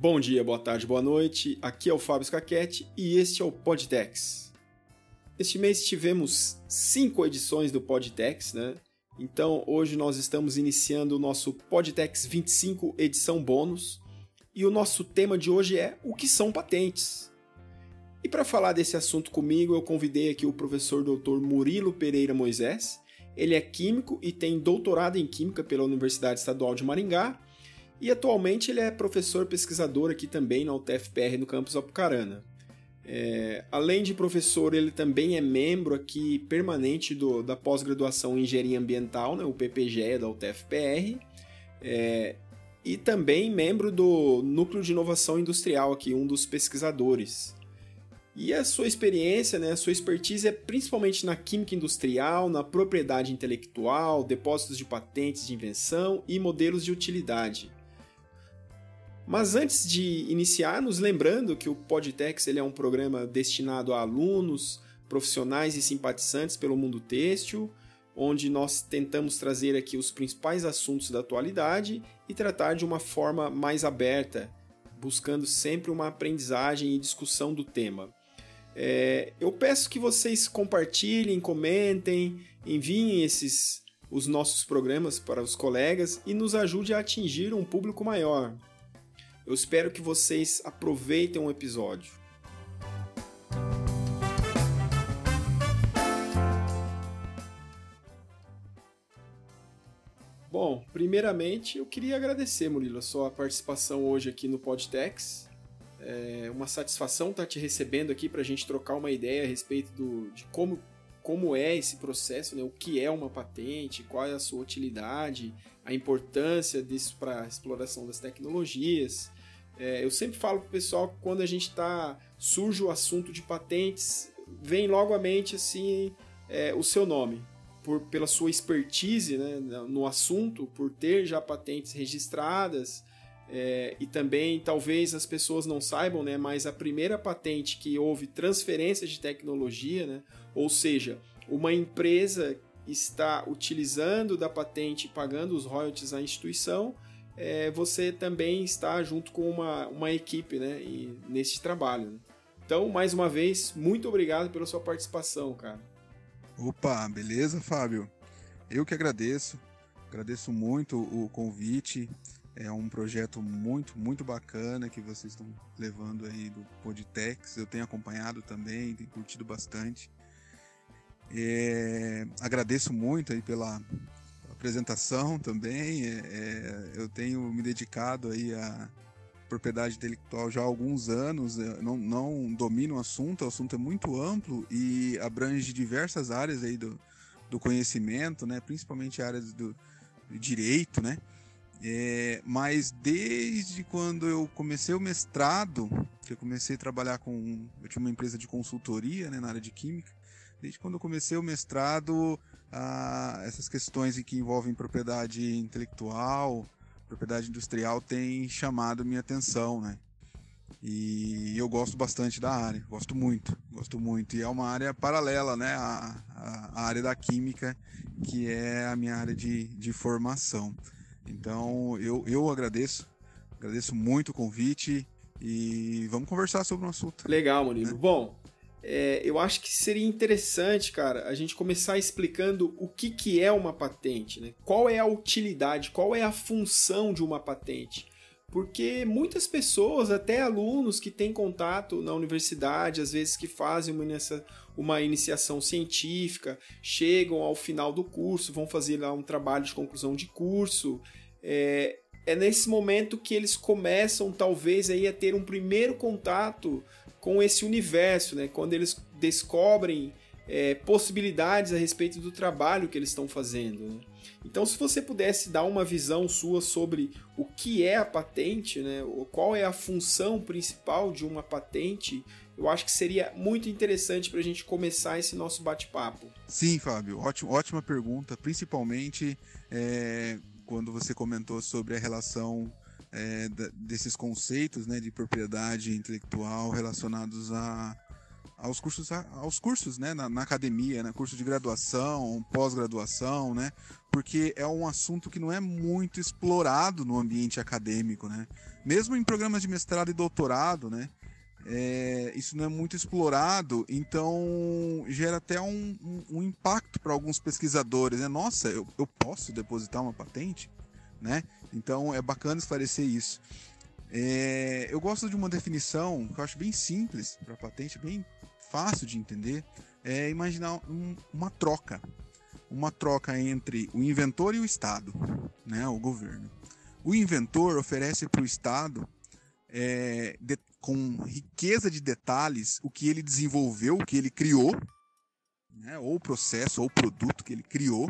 Bom dia, boa tarde, boa noite. Aqui é o Fábio Scaquete e este é o Podtex. Este mês tivemos cinco edições do Podtex, né? Então hoje nós estamos iniciando o nosso Podtex 25 edição bônus e o nosso tema de hoje é o que são patentes. E para falar desse assunto comigo, eu convidei aqui o professor Dr. Murilo Pereira Moisés. Ele é químico e tem doutorado em química pela Universidade Estadual de Maringá e atualmente ele é professor pesquisador aqui também na UTFPR no campus Apucarana. É, além de professor, ele também é membro aqui permanente do, da pós-graduação em Engenharia Ambiental, né, o PPGE da UTFPR, é, e também membro do Núcleo de Inovação Industrial, aqui, um dos pesquisadores. E a sua experiência, né, a sua expertise é principalmente na química industrial, na propriedade intelectual, depósitos de patentes de invenção e modelos de utilidade. Mas antes de iniciar, nos lembrando que o Podtex ele é um programa destinado a alunos, profissionais e simpatizantes pelo mundo têxtil, onde nós tentamos trazer aqui os principais assuntos da atualidade e tratar de uma forma mais aberta, buscando sempre uma aprendizagem e discussão do tema. É, eu peço que vocês compartilhem, comentem, enviem esses os nossos programas para os colegas e nos ajude a atingir um público maior. Eu espero que vocês aproveitem o episódio. Bom, primeiramente eu queria agradecer, Murilo, a sua participação hoje aqui no Podtex. É uma satisfação estar te recebendo aqui para a gente trocar uma ideia a respeito do, de como, como é esse processo, né? o que é uma patente, qual é a sua utilidade, a importância disso para a exploração das tecnologias. É, eu sempre falo pro pessoal que quando a gente tá. surge o assunto de patentes, vem logo à mente assim é, o seu nome. Por, pela sua expertise né, no assunto, por ter já patentes registradas, é, e também talvez as pessoas não saibam, né, mas a primeira patente que houve transferência de tecnologia, né, ou seja, uma empresa está utilizando da patente, pagando os royalties à instituição, é, você também está junto com uma, uma equipe né, e, nesse trabalho. Né? Então, mais uma vez, muito obrigado pela sua participação, cara. Opa, beleza, Fábio? Eu que agradeço, agradeço muito o convite. É um projeto muito, muito bacana que vocês estão levando aí do Podtex. Eu tenho acompanhado também, tenho curtido bastante. É, agradeço muito aí pela, apresentação também. É, é, eu tenho me dedicado aí à propriedade intelectual já há alguns anos. Eu não, não domino o assunto, o assunto é muito amplo e abrange diversas áreas aí do, do conhecimento, né? principalmente áreas do, do direito, né? É, mas desde quando eu comecei o mestrado, que eu comecei a trabalhar com. Eu tinha uma empresa de consultoria né, na área de química. Desde quando eu comecei o mestrado, ah, essas questões que envolvem propriedade intelectual, propriedade industrial, têm chamado minha atenção, né? E eu gosto bastante da área, gosto muito, gosto muito. E é uma área paralela, né, à, à área da química, que é a minha área de, de formação. Então eu, eu agradeço, agradeço muito o convite e vamos conversar sobre o um assunto. Legal, Murilo. Né? Bom, é, eu acho que seria interessante, cara, a gente começar explicando o que, que é uma patente, né? Qual é a utilidade, qual é a função de uma patente. Porque muitas pessoas, até alunos que têm contato na universidade, às vezes que fazem uma, uma iniciação científica, chegam ao final do curso, vão fazer lá um trabalho de conclusão de curso. É, é nesse momento que eles começam, talvez, aí, a ter um primeiro contato com esse universo, né? Quando eles descobrem é, possibilidades a respeito do trabalho que eles estão fazendo. Né? Então, se você pudesse dar uma visão sua sobre o que é a patente, né? qual é a função principal de uma patente, eu acho que seria muito interessante para a gente começar esse nosso bate-papo. Sim, Fábio, ótimo, ótima pergunta, principalmente é, quando você comentou sobre a relação é, desses conceitos né, de propriedade intelectual relacionados a, aos cursos, aos cursos né, na, na academia, né, curso de graduação, pós-graduação, né, porque é um assunto que não é muito explorado no ambiente acadêmico, né, mesmo em programas de mestrado e doutorado, né, é, isso não é muito explorado, então gera até um, um, um impacto para alguns pesquisadores, né, nossa, eu, eu posso depositar uma patente, né, então é bacana esclarecer isso. É, eu gosto de uma definição que eu acho bem simples para patente, bem fácil de entender. É imaginar um, uma troca, uma troca entre o inventor e o Estado, né, o governo. O inventor oferece para o Estado, é, de, com riqueza de detalhes, o que ele desenvolveu, o que ele criou, né, ou o processo, ou o produto que ele criou,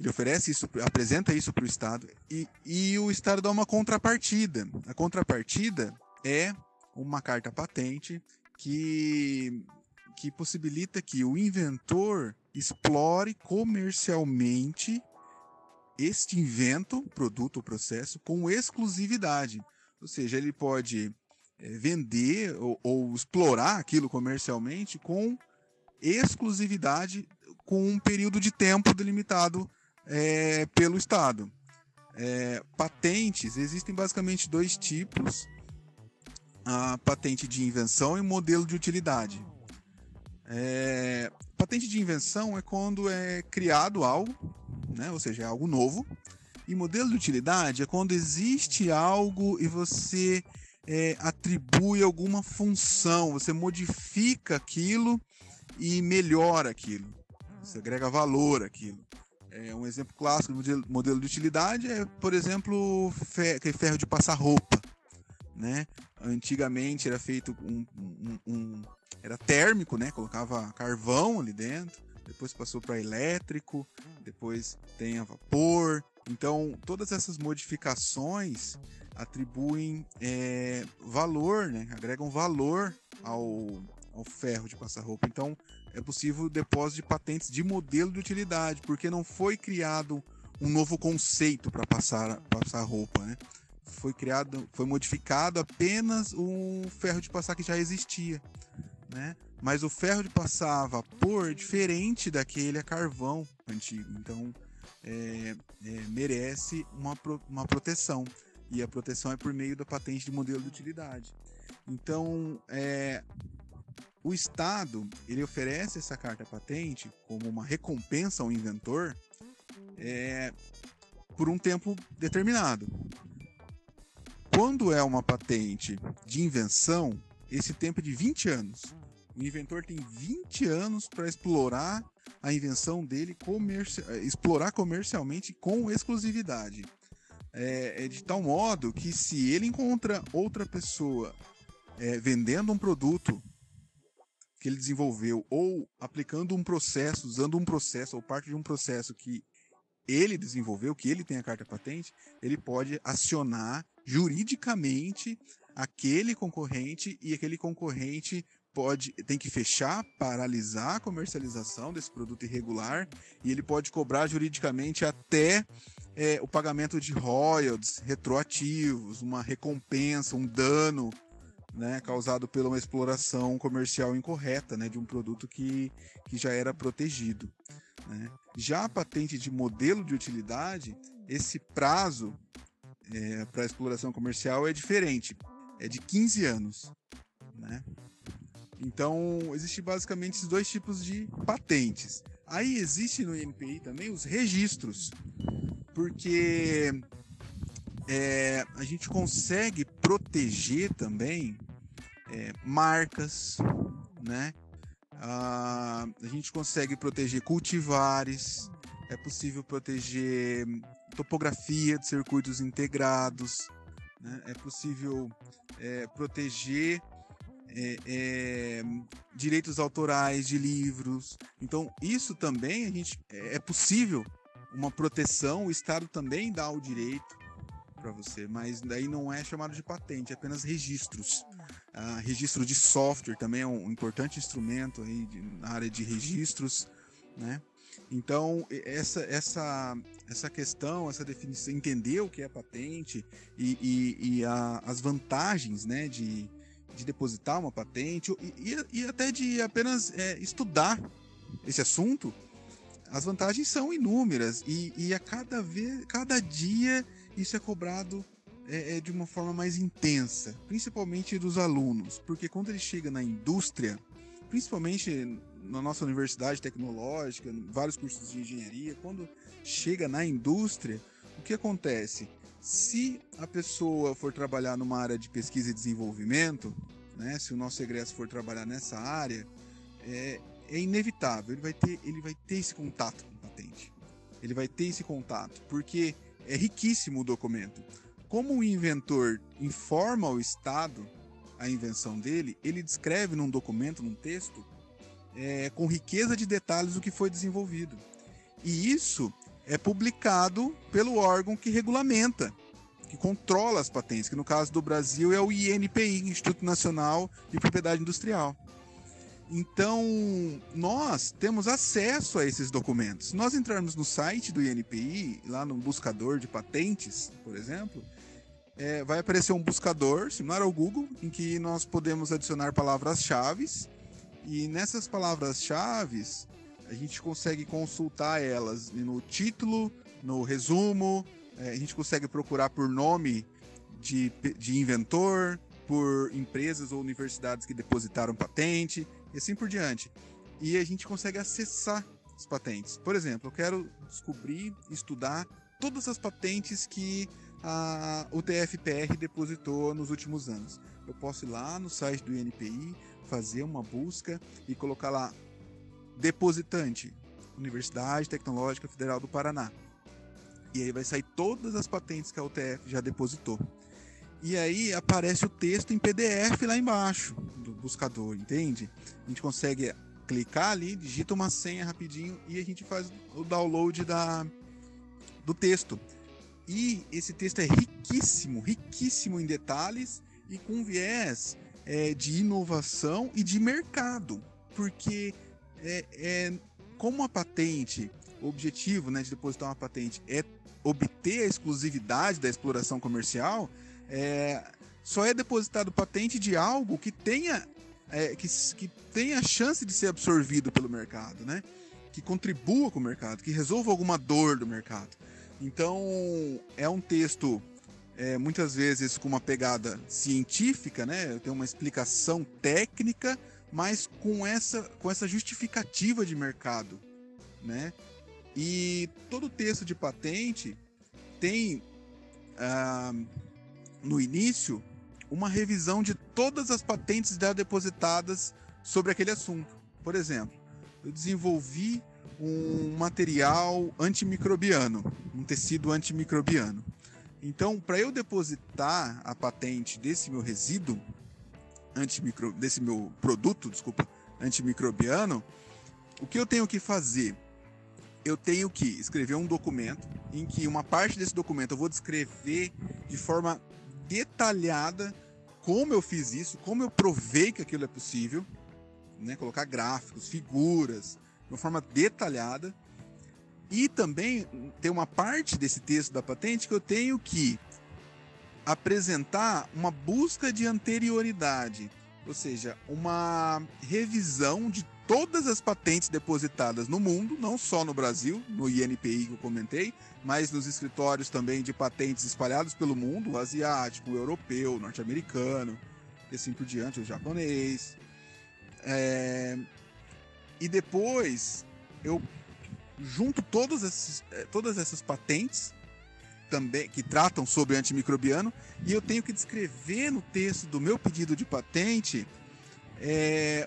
ele oferece isso, apresenta isso para o Estado e, e o Estado dá uma contrapartida. A contrapartida é uma carta patente que, que possibilita que o inventor explore comercialmente este invento, produto ou processo, com exclusividade. Ou seja, ele pode é, vender ou, ou explorar aquilo comercialmente com exclusividade com um período de tempo delimitado é, pelo Estado. É, patentes, existem basicamente dois tipos: a patente de invenção e modelo de utilidade. É, patente de invenção é quando é criado algo, né, ou seja, é algo novo. E modelo de utilidade é quando existe algo e você é, atribui alguma função, você modifica aquilo e melhora aquilo, você agrega valor àquilo. É, um exemplo clássico do modelo de utilidade é, por exemplo, ferro de passar roupa. Né? Antigamente era feito um, um, um, era térmico, né? Colocava carvão ali dentro, depois passou para elétrico, depois tem a vapor. Então todas essas modificações atribuem é, valor, né? Agregam valor ao, ao ferro de passar roupa. Então é possível depósito de patentes de modelo de utilidade, porque não foi criado um novo conceito para passar, passar roupa, né? Foi criado, foi modificado apenas o ferro de passar que já existia, né? Mas o ferro de passar a vapor é diferente daquele a carvão antigo, então é, é, merece uma, uma proteção e a proteção é por meio da patente de modelo de utilidade. Então, é, o Estado ele oferece essa carta patente como uma recompensa ao inventor é, por um tempo determinado. Quando é uma patente de invenção, esse tempo é de 20 anos. O inventor tem 20 anos para explorar a invenção dele, comerci explorar comercialmente com exclusividade. É, é, de tal modo que se ele encontra outra pessoa é, vendendo um produto que ele desenvolveu ou aplicando um processo, usando um processo ou parte de um processo que ele desenvolveu, que ele tem a carta patente, ele pode acionar juridicamente aquele concorrente e aquele concorrente pode tem que fechar, paralisar a comercialização desse produto irregular e ele pode cobrar juridicamente até é, o pagamento de royalties retroativos, uma recompensa, um dano né, causado pela uma exploração comercial incorreta né, de um produto que, que já era protegido. Né. Já a patente de modelo de utilidade, esse prazo é, para exploração comercial é diferente, é de 15 anos. Né? Então, existe basicamente esses dois tipos de patentes. Aí existe no INPI também os registros, porque é, a gente consegue proteger também é, marcas, né? Ah, a gente consegue proteger cultivares, é possível proteger topografia de circuitos integrados, né? é possível é, proteger é, é, direitos autorais de livros. Então, isso também a gente é, é possível uma proteção, o Estado também dá o direito para você, mas daí não é chamado de patente, é apenas registros. Ah, registro de software também é um importante instrumento aí de, na área de registros, né? Então, essa, essa, essa questão, essa definição, entender o que é patente e, e, e a, as vantagens né, de, de depositar uma patente e, e, e até de apenas é, estudar esse assunto, as vantagens são inúmeras e, e a cada vez, cada dia isso é cobrado é, é, de uma forma mais intensa, principalmente dos alunos, porque quando ele chega na indústria, principalmente na nossa universidade tecnológica, vários cursos de engenharia, quando chega na indústria, o que acontece? Se a pessoa for trabalhar numa área de pesquisa e desenvolvimento, né, se o nosso egresso for trabalhar nessa área, é, é inevitável, ele vai, ter, ele vai ter esse contato com patente. Ele vai ter esse contato, porque é riquíssimo o documento. Como o inventor informa ao Estado a invenção dele, ele descreve num documento, num texto, é, com riqueza de detalhes o que foi desenvolvido. E isso é publicado pelo órgão que regulamenta, que controla as patentes, que no caso do Brasil é o INPI, Instituto Nacional de Propriedade Industrial. Então, nós temos acesso a esses documentos. Se nós entrarmos no site do INPI, lá no buscador de patentes, por exemplo, é, vai aparecer um buscador, similar ao Google, em que nós podemos adicionar palavras-chave. E nessas palavras-chave, a gente consegue consultar elas no título, no resumo, é, a gente consegue procurar por nome de, de inventor, por empresas ou universidades que depositaram patente e assim por diante. E a gente consegue acessar as patentes. Por exemplo, eu quero descobrir, estudar todas as patentes que a, o TFPR depositou nos últimos anos. Eu posso ir lá no site do INPI, fazer uma busca e colocar lá depositante, Universidade Tecnológica Federal do Paraná. E aí vai sair todas as patentes que a UTF já depositou. E aí aparece o texto em PDF lá embaixo do buscador, entende? A gente consegue clicar ali, digita uma senha rapidinho e a gente faz o download da, do texto. E esse texto é riquíssimo, riquíssimo em detalhes e com viés é, de inovação e de mercado. Porque é, é, como a patente, o objetivo né, de depositar uma patente é obter a exclusividade da exploração comercial, é, só é depositado patente de algo que tenha, é, que, que tenha chance de ser absorvido pelo mercado, né? que contribua com o mercado, que resolva alguma dor do mercado. Então, é um texto é, muitas vezes com uma pegada científica, né? Tem uma explicação técnica mas com essa, com essa justificativa de mercado, né? E todo texto de patente tem ah, no início uma revisão de todas as patentes já depositadas sobre aquele assunto. Por exemplo, eu desenvolvi um material antimicrobiano, um tecido antimicrobiano. Então, para eu depositar a patente desse meu resíduo, antimicro, desse meu produto, desculpa, antimicrobiano, o que eu tenho que fazer? Eu tenho que escrever um documento em que uma parte desse documento eu vou descrever de forma detalhada como eu fiz isso, como eu provei que aquilo é possível, né? colocar gráficos, figuras, de uma forma detalhada. E também tem uma parte desse texto da patente que eu tenho que apresentar uma busca de anterioridade, ou seja, uma revisão de todas as patentes depositadas no mundo, não só no Brasil, no INPI que eu comentei, mas nos escritórios também de patentes espalhados pelo mundo, o asiático, o europeu, o norte-americano, e assim por diante, o japonês. É... E depois eu junto todas essas, eh, todas essas patentes também que tratam sobre antimicrobiano e eu tenho que descrever no texto do meu pedido de patente é,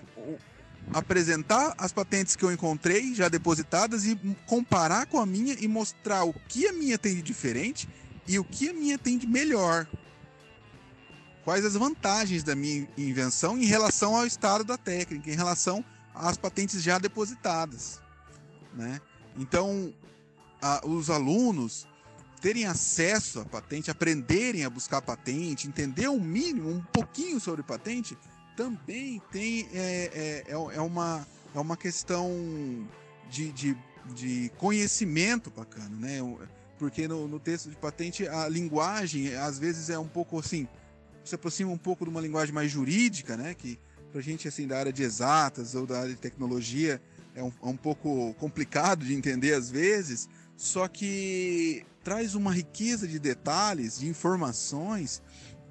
apresentar as patentes que eu encontrei já depositadas e comparar com a minha e mostrar o que a minha tem de diferente e o que a minha tem de melhor. Quais as vantagens da minha invenção em relação ao estado da técnica, em relação às patentes já depositadas, né? Então, a, os alunos terem acesso à patente, aprenderem a buscar patente, entender um mínimo, um pouquinho sobre patente, também tem é, é, é, é uma, é uma questão de, de, de conhecimento bacana, né? Porque no, no texto de patente a linguagem às vezes é um pouco assim se aproxima um pouco de uma linguagem mais jurídica, né? Que para gente assim da área de exatas ou da área de tecnologia é um, é um pouco complicado de entender às vezes, só que traz uma riqueza de detalhes, de informações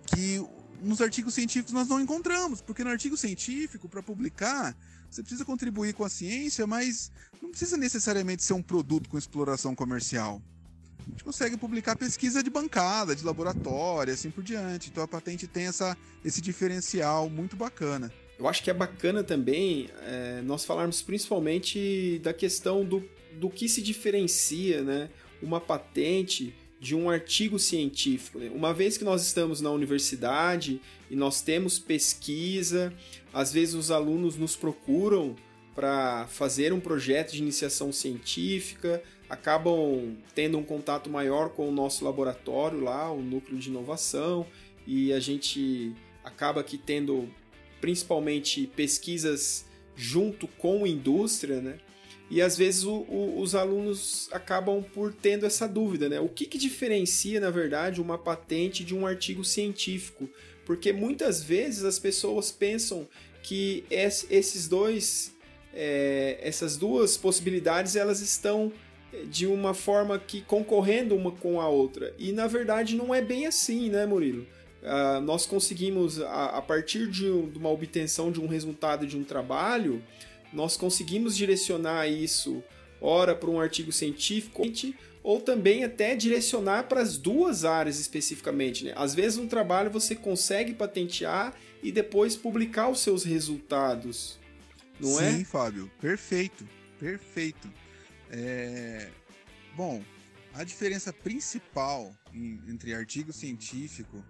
que nos artigos científicos nós não encontramos, porque no artigo científico para publicar você precisa contribuir com a ciência, mas não precisa necessariamente ser um produto com exploração comercial. A gente consegue publicar pesquisa de bancada, de laboratório, assim por diante. Então a patente tem essa, esse diferencial muito bacana. Eu acho que é bacana também é, nós falarmos principalmente da questão do, do que se diferencia né, uma patente de um artigo científico. Né? Uma vez que nós estamos na universidade e nós temos pesquisa, às vezes os alunos nos procuram para fazer um projeto de iniciação científica, acabam tendo um contato maior com o nosso laboratório lá, o núcleo de inovação, e a gente acaba aqui tendo principalmente pesquisas junto com a indústria, né? E às vezes o, o, os alunos acabam por tendo essa dúvida, né? O que, que diferencia, na verdade, uma patente de um artigo científico? Porque muitas vezes as pessoas pensam que esses dois, é, essas duas possibilidades, elas estão é, de uma forma que concorrendo uma com a outra. E na verdade não é bem assim, né, Murilo? Uh, nós conseguimos, a, a partir de, de uma obtenção de um resultado de um trabalho, nós conseguimos direcionar isso, ora para um artigo científico, ou também até direcionar para as duas áreas especificamente. Né? Às vezes, um trabalho você consegue patentear e depois publicar os seus resultados, não Sim, é? Sim, Fábio, perfeito, perfeito. É... Bom, a diferença principal entre artigo científico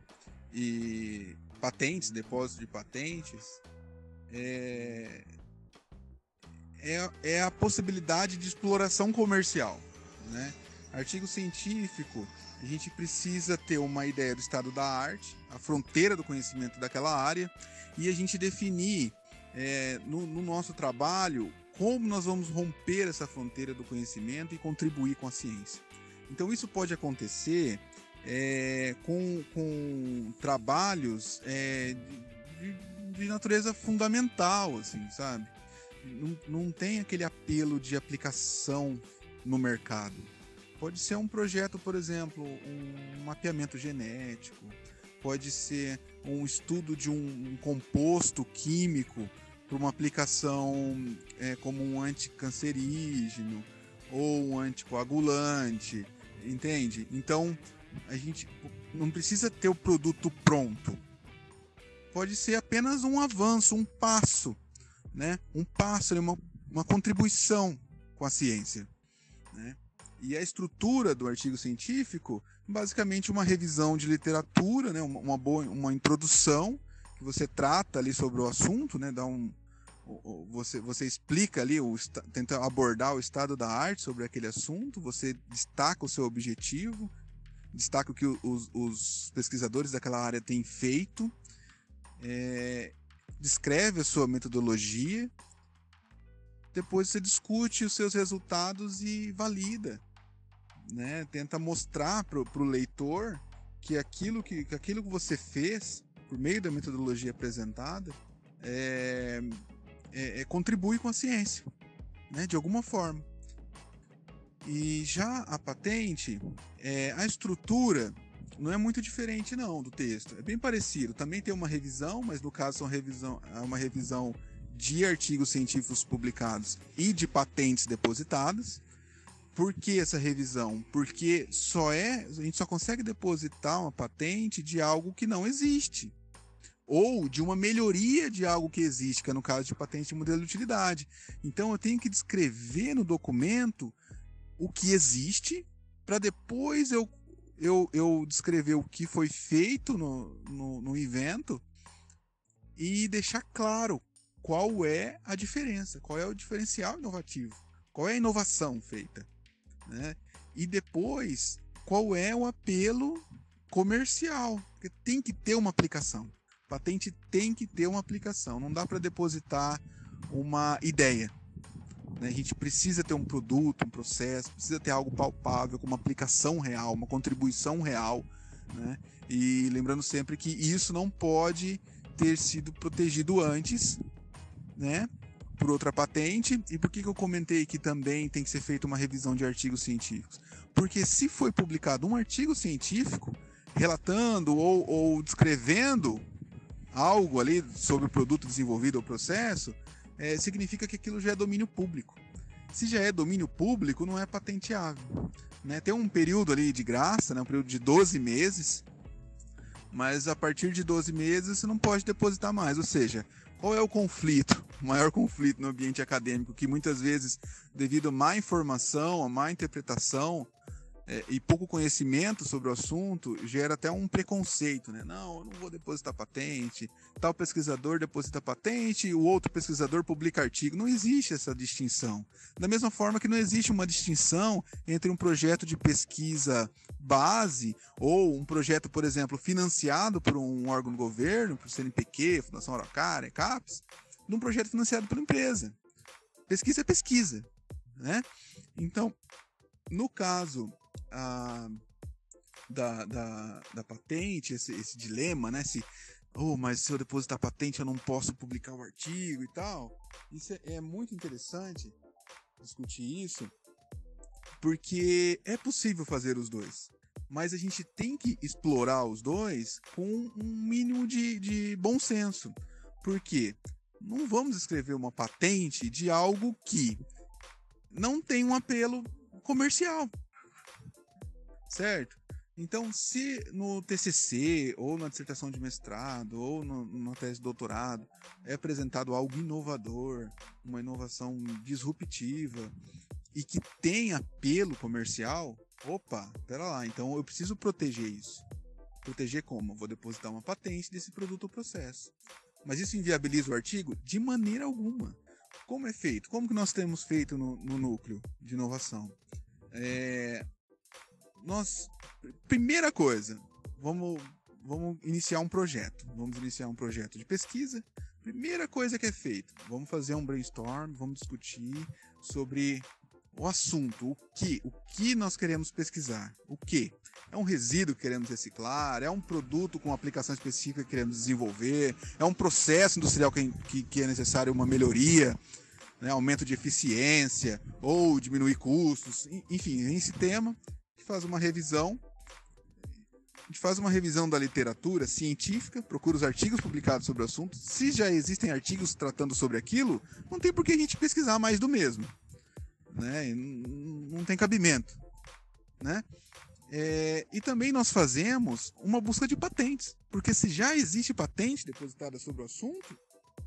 e patentes, depósito de patentes, é, é, é a possibilidade de exploração comercial. Né? Artigo científico, a gente precisa ter uma ideia do estado da arte, a fronteira do conhecimento daquela área, e a gente definir é, no, no nosso trabalho como nós vamos romper essa fronteira do conhecimento e contribuir com a ciência. Então isso pode acontecer é, com, com trabalhos é, de, de, natureza fundamental, assim, sabe? Não, não tem aquele apelo de aplicação no mercado. Pode ser um projeto, por exemplo, um mapeamento genético, pode ser um estudo de um, um composto químico para uma aplicação é, como um anticancerígeno ou um anticoagulante, entende? Então, a gente não precisa ter o produto pronto. Pode ser apenas um avanço, um passo, né? Um passo, uma, uma contribuição com a ciência, né? E a estrutura do artigo científico, basicamente uma revisão de literatura, né? uma, uma boa uma introdução que você trata ali sobre o assunto, né? Dá um, você, você explica ali, o, tenta abordar o estado da arte sobre aquele assunto, você destaca o seu objetivo, destaca o que os, os pesquisadores daquela área têm feito, é, descreve a sua metodologia, depois você discute os seus resultados e valida. Né? Tenta mostrar para o leitor que aquilo que, que aquilo que você fez, por meio da metodologia apresentada, é, é, é, contribui com a ciência, né? de alguma forma. E já a patente, é, a estrutura não é muito diferente não do texto. É bem parecido. Também tem uma revisão, mas no caso são revisão, é uma revisão de artigos científicos publicados e de patentes depositadas. Por que essa revisão? Porque só é, a gente só consegue depositar uma patente de algo que não existe. Ou de uma melhoria de algo que existe, que é no caso de patente de modelo de utilidade. Então eu tenho que descrever no documento o que existe, para depois eu, eu, eu descrever o que foi feito no, no, no evento e deixar claro qual é a diferença, qual é o diferencial inovativo, qual é a inovação feita. Né? E depois, qual é o apelo comercial, porque tem que ter uma aplicação. Patente tem que ter uma aplicação, não dá para depositar uma ideia. Né? A gente precisa ter um produto, um processo, precisa ter algo palpável, com uma aplicação real, uma contribuição real Né? E lembrando sempre que isso não pode ter sido protegido antes, né? Por outra patente. E por que, que eu comentei que também tem que ser feita uma revisão de artigos científicos? Porque se foi publicado um artigo científico relatando ou, ou descrevendo algo ali sobre o produto desenvolvido ou processo, é, significa que aquilo já é domínio público. Se já é domínio público, não é patenteável. Né? Tem um período ali de graça, né? um período de 12 meses, mas a partir de 12 meses você não pode depositar mais. Ou seja, qual é o conflito, o maior conflito no ambiente acadêmico, que muitas vezes, devido a má informação, a má interpretação, é, e pouco conhecimento sobre o assunto gera até um preconceito, né? Não, eu não vou depositar patente, tal pesquisador deposita patente o outro pesquisador publica artigo. Não existe essa distinção. Da mesma forma que não existe uma distinção entre um projeto de pesquisa base ou um projeto, por exemplo, financiado por um órgão do governo, por CNPq, Fundação Araucária, CAPES, de um projeto financiado pela empresa. Pesquisa é pesquisa, né? Então, no caso a, da, da, da patente, esse, esse dilema, né? Se, oh, mas se eu depositar patente eu não posso publicar o artigo e tal. Isso é, é muito interessante discutir isso, porque é possível fazer os dois. Mas a gente tem que explorar os dois com um mínimo de, de bom senso. Por quê? Não vamos escrever uma patente de algo que não tem um apelo comercial certo? Então, se no TCC, ou na dissertação de mestrado, ou no, na tese de doutorado, é apresentado algo inovador, uma inovação disruptiva, e que tem apelo comercial, opa, pera lá, então eu preciso proteger isso. Proteger como? vou depositar uma patente desse produto ou processo. Mas isso inviabiliza o artigo? De maneira alguma. Como é feito? Como que nós temos feito no, no núcleo de inovação? É, nós. Primeira coisa, vamos, vamos iniciar um projeto. Vamos iniciar um projeto de pesquisa. Primeira coisa que é feita, vamos fazer um brainstorm, vamos discutir sobre o assunto, o que, o que nós queremos pesquisar, o que. É um resíduo que queremos reciclar, é um produto com aplicação específica que queremos desenvolver, é um processo industrial que, que, que é necessário uma melhoria, né, aumento de eficiência ou diminuir custos, enfim, esse tema faz uma revisão. A gente faz uma revisão da literatura científica, procura os artigos publicados sobre o assunto. Se já existem artigos tratando sobre aquilo, não tem por que a gente pesquisar mais do mesmo. Né? Não tem cabimento. Né? É, e também nós fazemos uma busca de patentes. Porque se já existe patente depositada sobre o assunto,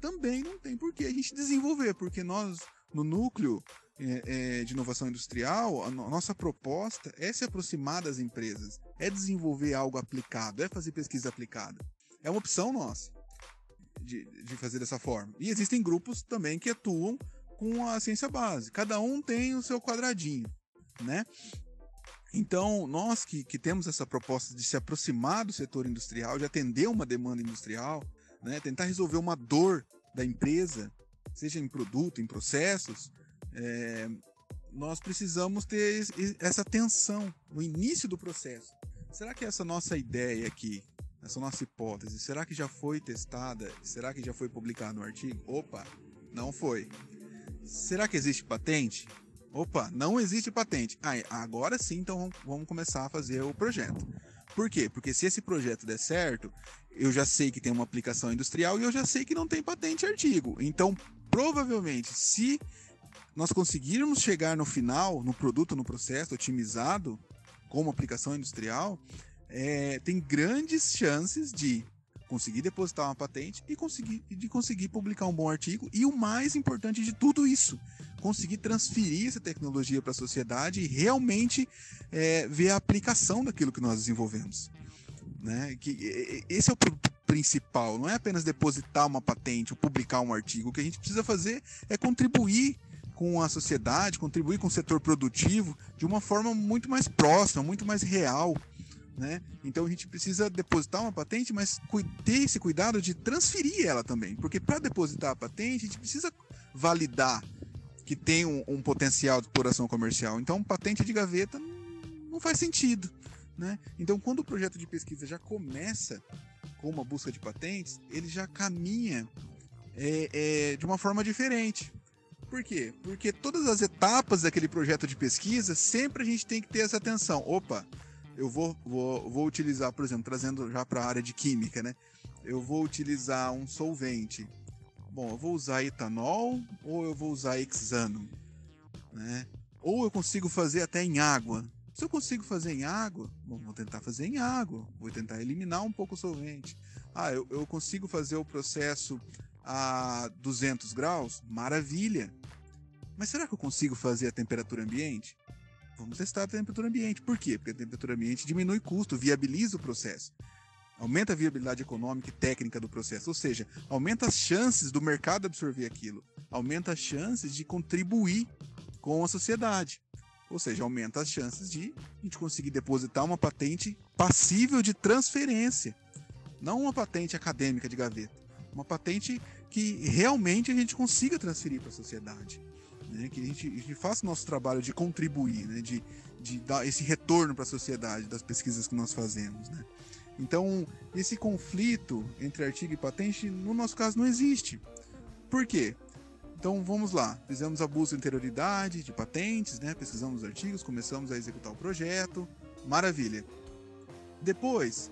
também não tem por que a gente desenvolver. Porque nós, no núcleo, é, é, de inovação industrial, a, nossa proposta é se aproximar das empresas, é desenvolver algo aplicado, é fazer pesquisa aplicada. É uma opção nossa de, de fazer dessa forma. E existem grupos também que atuam com a ciência base. Cada um tem o seu quadradinho, né? Então, nós que, que temos essa proposta de se aproximar do setor industrial, de atender uma demanda industrial, né? tentar resolver uma dor da empresa, seja em produto, em processos, é, nós precisamos ter essa atenção no início do processo. Será que essa nossa ideia aqui, essa nossa hipótese, será que já foi testada? Será que já foi publicado no artigo? Opa, não foi. Será que existe patente? Opa, não existe patente. Ah, agora sim, então vamos começar a fazer o projeto. Por quê? Porque se esse projeto der certo, eu já sei que tem uma aplicação industrial e eu já sei que não tem patente artigo. Então, provavelmente, se nós conseguirmos chegar no final, no produto, no processo otimizado, como aplicação industrial, é, tem grandes chances de conseguir depositar uma patente e conseguir, de conseguir publicar um bom artigo. E o mais importante de tudo isso, conseguir transferir essa tecnologia para a sociedade e realmente é, ver a aplicação daquilo que nós desenvolvemos. Né? Que, esse é o principal, não é apenas depositar uma patente ou publicar um artigo. O que a gente precisa fazer é contribuir com a sociedade, contribuir com o setor produtivo de uma forma muito mais próxima, muito mais real. Né? Então a gente precisa depositar uma patente, mas ter esse cuidado de transferir ela também, porque para depositar a patente a gente precisa validar que tem um, um, potencial de exploração comercial. Então patente de gaveta não faz sentido. Né? Então, quando o projeto de pesquisa já começa com uma busca de patentes, ele já caminha é, é, de uma forma diferente. Por quê? Porque todas as etapas daquele projeto de pesquisa, sempre a gente tem que ter essa atenção. Opa, eu vou, vou, vou utilizar, por exemplo, trazendo já para a área de química, né? Eu vou utilizar um solvente. Bom, eu vou usar etanol ou eu vou usar hexano, né? Ou eu consigo fazer até em água. Se eu consigo fazer em água, bom, vou tentar fazer em água. Vou tentar eliminar um pouco o solvente. Ah, eu, eu consigo fazer o processo a 200 graus? Maravilha! Mas será que eu consigo fazer a temperatura ambiente? Vamos testar a temperatura ambiente. Por quê? Porque a temperatura ambiente diminui custo, viabiliza o processo. Aumenta a viabilidade econômica e técnica do processo, ou seja, aumenta as chances do mercado absorver aquilo, aumenta as chances de contribuir com a sociedade. Ou seja, aumenta as chances de a gente conseguir depositar uma patente passível de transferência. Não uma patente acadêmica de gaveta. Uma patente que realmente a gente consiga transferir para a sociedade né? que a gente, a gente faça o nosso trabalho de contribuir, né? de, de dar esse retorno para a sociedade das pesquisas que nós fazemos. Né? Então, esse conflito entre artigo e patente, no nosso caso, não existe. Por quê? Então vamos lá, fizemos a busca de interioridade, de patentes, né? pesquisamos os artigos, começamos a executar o projeto, maravilha. Depois,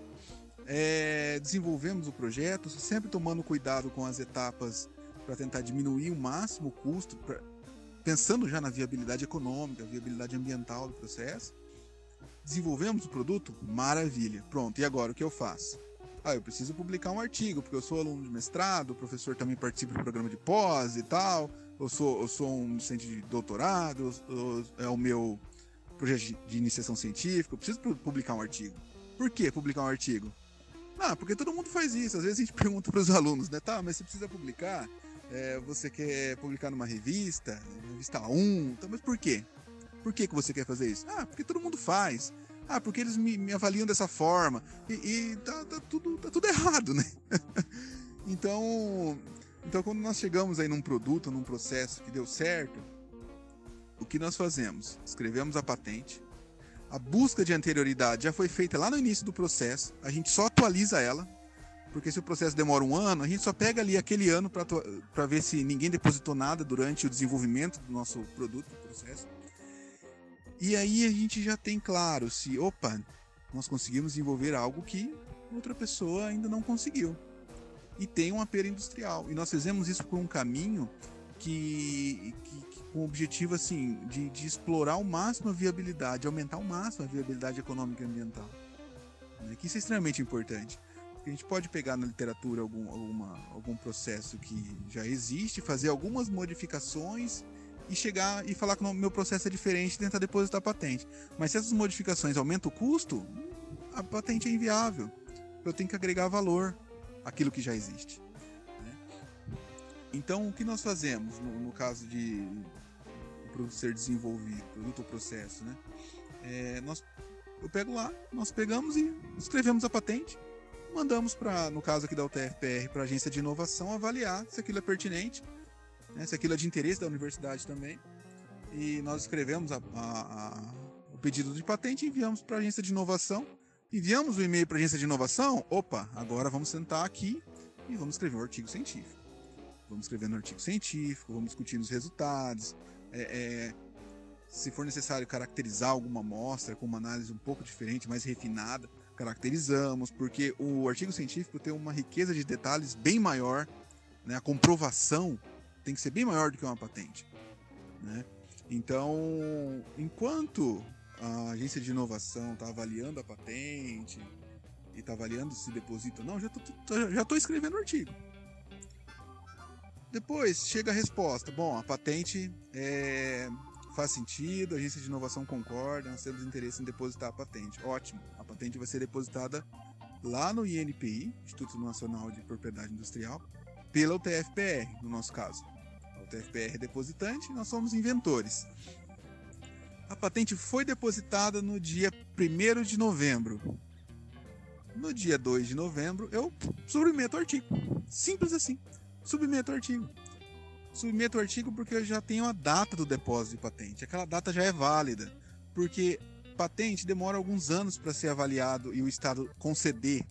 é, desenvolvemos o projeto, sempre tomando cuidado com as etapas para tentar diminuir o máximo o custo, pra, pensando já na viabilidade econômica, viabilidade ambiental do processo. Desenvolvemos o produto? Maravilha. Pronto, e agora o que eu faço? Ah, eu preciso publicar um artigo, porque eu sou aluno de mestrado, o professor também participa do programa de pós e tal. Eu sou, eu sou um docente de doutorado, eu, é o meu projeto de iniciação científica, eu preciso publicar um artigo. Por que publicar um artigo? Ah, porque todo mundo faz isso. Às vezes a gente pergunta para os alunos, né? Tá, mas você precisa publicar? é, você quer publicar numa revista, revista 1, então, mas por quê? Por que, que você quer fazer isso? Ah, porque todo mundo faz. Ah, porque eles me, me avaliam dessa forma. E, e tá, tá, tudo, tá tudo errado, né? então, então, quando nós chegamos aí num produto, num processo que deu certo, o que nós fazemos? Escrevemos a patente. A busca de anterioridade já foi feita lá no início do processo. A gente só atualiza ela porque se o processo demora um ano, a gente só pega ali aquele ano para ver se ninguém depositou nada durante o desenvolvimento do nosso produto, do processo. E aí a gente já tem claro se, opa, nós conseguimos desenvolver algo que outra pessoa ainda não conseguiu. E tem uma pera industrial. E nós fizemos isso por um caminho que, que, com o objetivo assim de, de, explorar ao máximo a viabilidade, aumentar ao máximo a viabilidade econômica e ambiental. Né? Que isso é extremamente importante a gente pode pegar na literatura algum, alguma, algum processo que já existe, fazer algumas modificações e chegar e falar que o meu processo é diferente e tentar depositar a patente. Mas se essas modificações aumentam o custo, a patente é inviável. Eu tenho que agregar valor àquilo que já existe. Né? Então, o que nós fazemos no, no caso de produto ser desenvolvido, produto ou processo, né? É, nós, eu pego lá, nós pegamos e escrevemos a patente, mandamos para, no caso aqui da UTFPR, para a agência de inovação avaliar se aquilo é pertinente, né, se aquilo é de interesse da universidade também. E nós escrevemos a, a, a, o pedido de patente enviamos para a agência de inovação. Enviamos o e-mail para a agência de inovação. Opa, agora vamos sentar aqui e vamos escrever um artigo científico. Vamos escrever um artigo científico, vamos discutir os resultados. É, é, se for necessário caracterizar alguma amostra com uma análise um pouco diferente, mais refinada, caracterizamos, porque o artigo científico tem uma riqueza de detalhes bem maior, né? a comprovação tem que ser bem maior do que uma patente. Né? Então, enquanto a agência de inovação está avaliando a patente e está avaliando se deposita ou não, já estou já escrevendo o artigo. Depois chega a resposta. Bom, a patente é, faz sentido, a agência de inovação concorda, nós temos interesse em depositar a patente. Ótimo, a patente vai ser depositada lá no INPI, Instituto Nacional de Propriedade Industrial, pela UTFPR, no nosso caso. A UTFPR é depositante, nós somos inventores. A patente foi depositada no dia 1 de novembro. No dia 2 de novembro, eu submeto o artigo. Simples assim. Submeto o artigo submeto o artigo porque eu já tenho a data do depósito de patente. Aquela data já é válida. Porque patente demora alguns anos para ser avaliado e o Estado conceder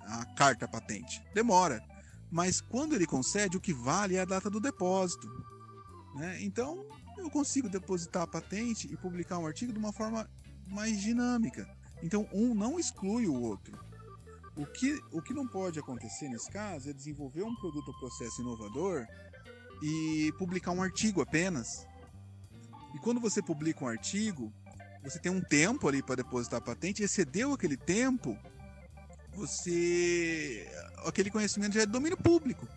a carta patente. Demora. Mas quando ele concede, o que vale é a data do depósito. Né? Então, eu consigo depositar a patente e publicar um artigo de uma forma mais dinâmica. Então, um não exclui o outro. O que, o que não pode acontecer nesse caso é desenvolver um produto ou processo inovador e publicar um artigo apenas. E quando você publica um artigo, você tem um tempo ali para depositar a patente, excedeu aquele tempo, você. aquele conhecimento já é domínio público.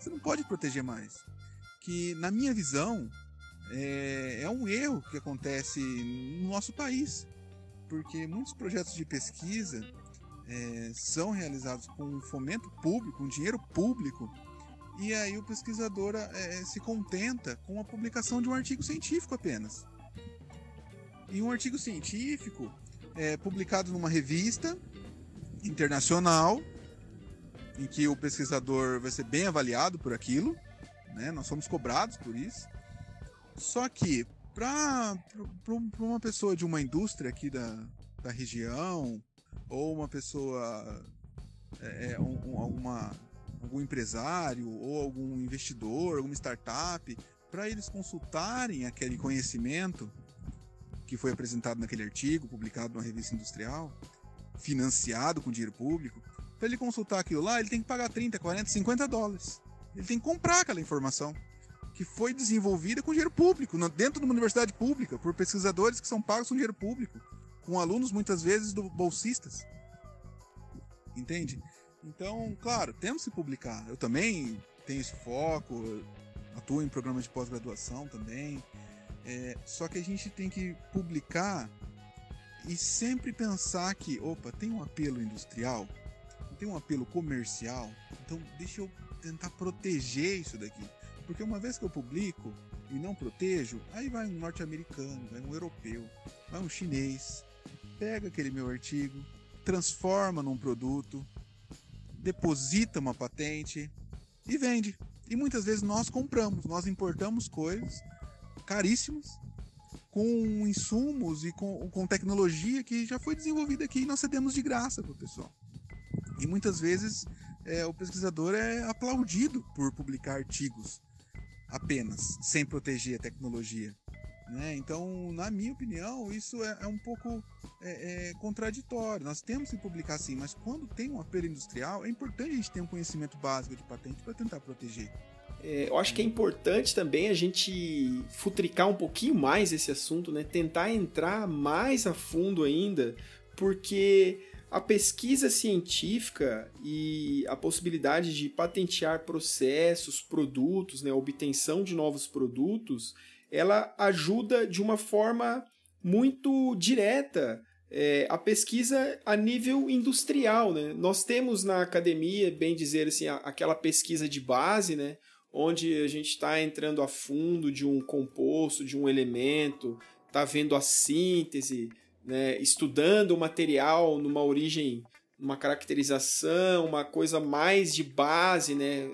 Você não pode proteger mais. Que, na minha visão, é, é um erro que acontece no nosso país. Porque muitos projetos de pesquisa é, são realizados com fomento público, com dinheiro público, e aí o pesquisador é, se contenta com a publicação de um artigo científico apenas. E um artigo científico é publicado numa revista internacional, em que o pesquisador vai ser bem avaliado por aquilo, né? nós somos cobrados por isso. Só que para uma pessoa de uma indústria aqui da, da região, ou uma pessoa, é, é, um, uma, algum empresário, ou algum investidor, alguma startup, para eles consultarem aquele conhecimento que foi apresentado naquele artigo, publicado numa revista industrial, financiado com dinheiro público, para ele consultar aquilo lá, ele tem que pagar 30, 40, 50 dólares. Ele tem que comprar aquela informação que foi desenvolvida com dinheiro público, dentro de uma universidade pública, por pesquisadores que são pagos com dinheiro público, com alunos muitas vezes do bolsistas. Entende? Então, claro, temos que publicar. Eu também tenho esse foco, atuo em programas de pós-graduação também. É, só que a gente tem que publicar e sempre pensar que, opa, tem um apelo industrial, tem um apelo comercial, então deixa eu tentar proteger isso daqui. Porque uma vez que eu publico e não protejo, aí vai um norte-americano, vai um europeu, vai um chinês, pega aquele meu artigo, transforma num produto, deposita uma patente e vende. E muitas vezes nós compramos, nós importamos coisas caríssimas com insumos e com, com tecnologia que já foi desenvolvida aqui e nós cedemos de graça para o pessoal. E muitas vezes é, o pesquisador é aplaudido por publicar artigos apenas, sem proteger a tecnologia. Né? Então, na minha opinião, isso é, é um pouco é, é, contraditório. Nós temos que publicar sim, mas quando tem um apelo industrial, é importante a gente ter um conhecimento básico de patente para tentar proteger. É, eu acho que é importante também a gente futricar um pouquinho mais esse assunto, né? tentar entrar mais a fundo ainda, porque a pesquisa científica e a possibilidade de patentear processos, produtos, né, obtenção de novos produtos, ela ajuda de uma forma muito direta é, a pesquisa a nível industrial. Né? Nós temos na academia, bem dizer assim, aquela pesquisa de base, né? onde a gente está entrando a fundo de um composto, de um elemento, está vendo a síntese, né, estudando o material numa origem, uma caracterização, uma coisa mais de base, né,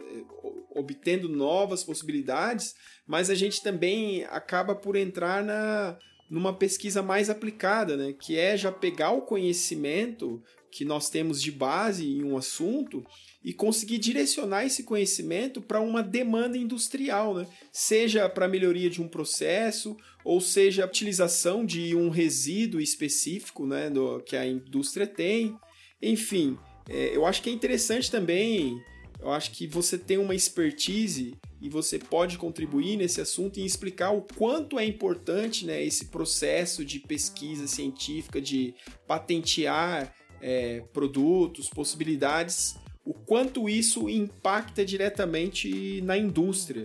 obtendo novas possibilidades, mas a gente também acaba por entrar na, numa pesquisa mais aplicada, né, que é já pegar o conhecimento que nós temos de base em um assunto e conseguir direcionar esse conhecimento para uma demanda industrial, né? seja para melhoria de um processo ou seja a utilização de um resíduo específico né, do, que a indústria tem. Enfim, é, eu acho que é interessante também, eu acho que você tem uma expertise e você pode contribuir nesse assunto e explicar o quanto é importante né, esse processo de pesquisa científica, de patentear é, produtos, possibilidades o quanto isso impacta diretamente na indústria.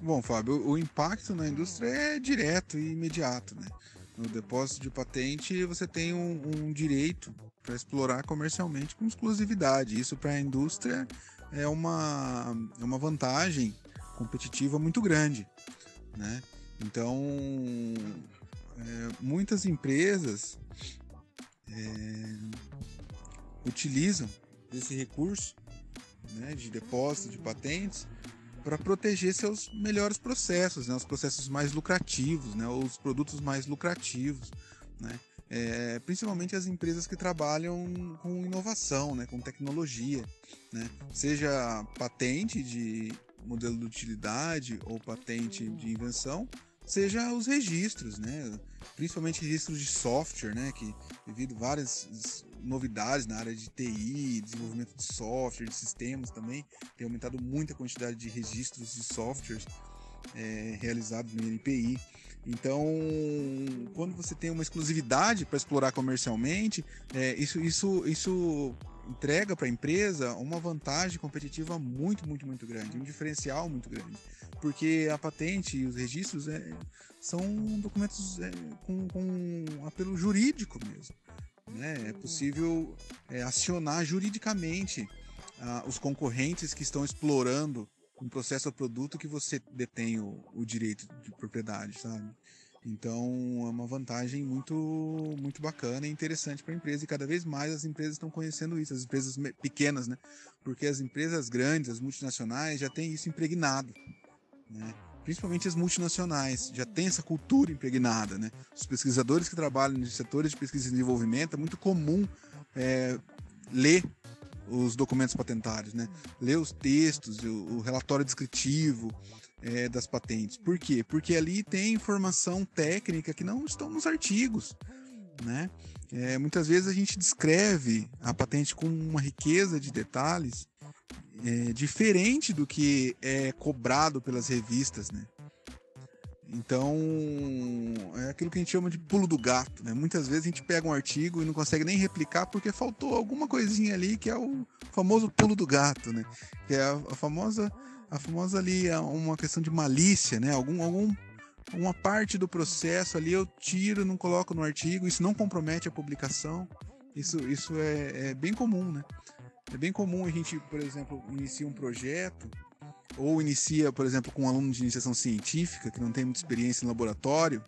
Bom, Fábio, o impacto na indústria é direto e imediato, né? No depósito de patente, você tem um, um direito para explorar comercialmente com exclusividade. Isso para a indústria é uma, é uma vantagem competitiva muito grande, né? Então, é, muitas empresas é, utilizam esse recurso né, de depósito de patentes para proteger seus melhores processos, né? os processos mais lucrativos, né? os produtos mais lucrativos. Né? É, principalmente as empresas que trabalham com inovação, né? com tecnologia. Né? Seja patente de modelo de utilidade ou patente de invenção, seja os registros, né? principalmente registros de software, né? que devido a várias novidades na área de TI, desenvolvimento de software, de sistemas também, tem aumentado muito a quantidade de registros de softwares é, realizados no INPI. Então, quando você tem uma exclusividade para explorar comercialmente, é, isso, isso, isso entrega para a empresa uma vantagem competitiva muito, muito, muito grande, um diferencial muito grande. Porque a patente e os registros é, são documentos é, com, com apelo jurídico mesmo. Né? É possível é, acionar juridicamente ah, os concorrentes que estão explorando um processo ou produto que você detém o, o direito de propriedade, sabe? Então é uma vantagem muito muito bacana e interessante para a empresa e cada vez mais as empresas estão conhecendo isso, as empresas pequenas, né? Porque as empresas grandes, as multinacionais já têm isso impregnado, né? principalmente as multinacionais, já tem essa cultura impregnada, né? Os pesquisadores que trabalham nos setores de pesquisa e desenvolvimento, é muito comum é, ler os documentos patentários, né? Ler os textos, o, o relatório descritivo é, das patentes. Por quê? Porque ali tem informação técnica que não estão nos artigos, né? É, muitas vezes a gente descreve a patente com uma riqueza de detalhes é, diferente do que é cobrado pelas revistas, né? Então, é aquilo que a gente chama de pulo do gato, né? Muitas vezes a gente pega um artigo e não consegue nem replicar porque faltou alguma coisinha ali que é o famoso pulo do gato, né? Que é a, a famosa a famosa ali é uma questão de malícia, né? Algum algum uma parte do processo ali eu tiro, não coloco no artigo, isso não compromete a publicação. Isso, isso é, é bem comum, né? É bem comum a gente, por exemplo, inicia um projeto ou inicia, por exemplo, com um aluno de iniciação científica que não tem muita experiência em laboratório.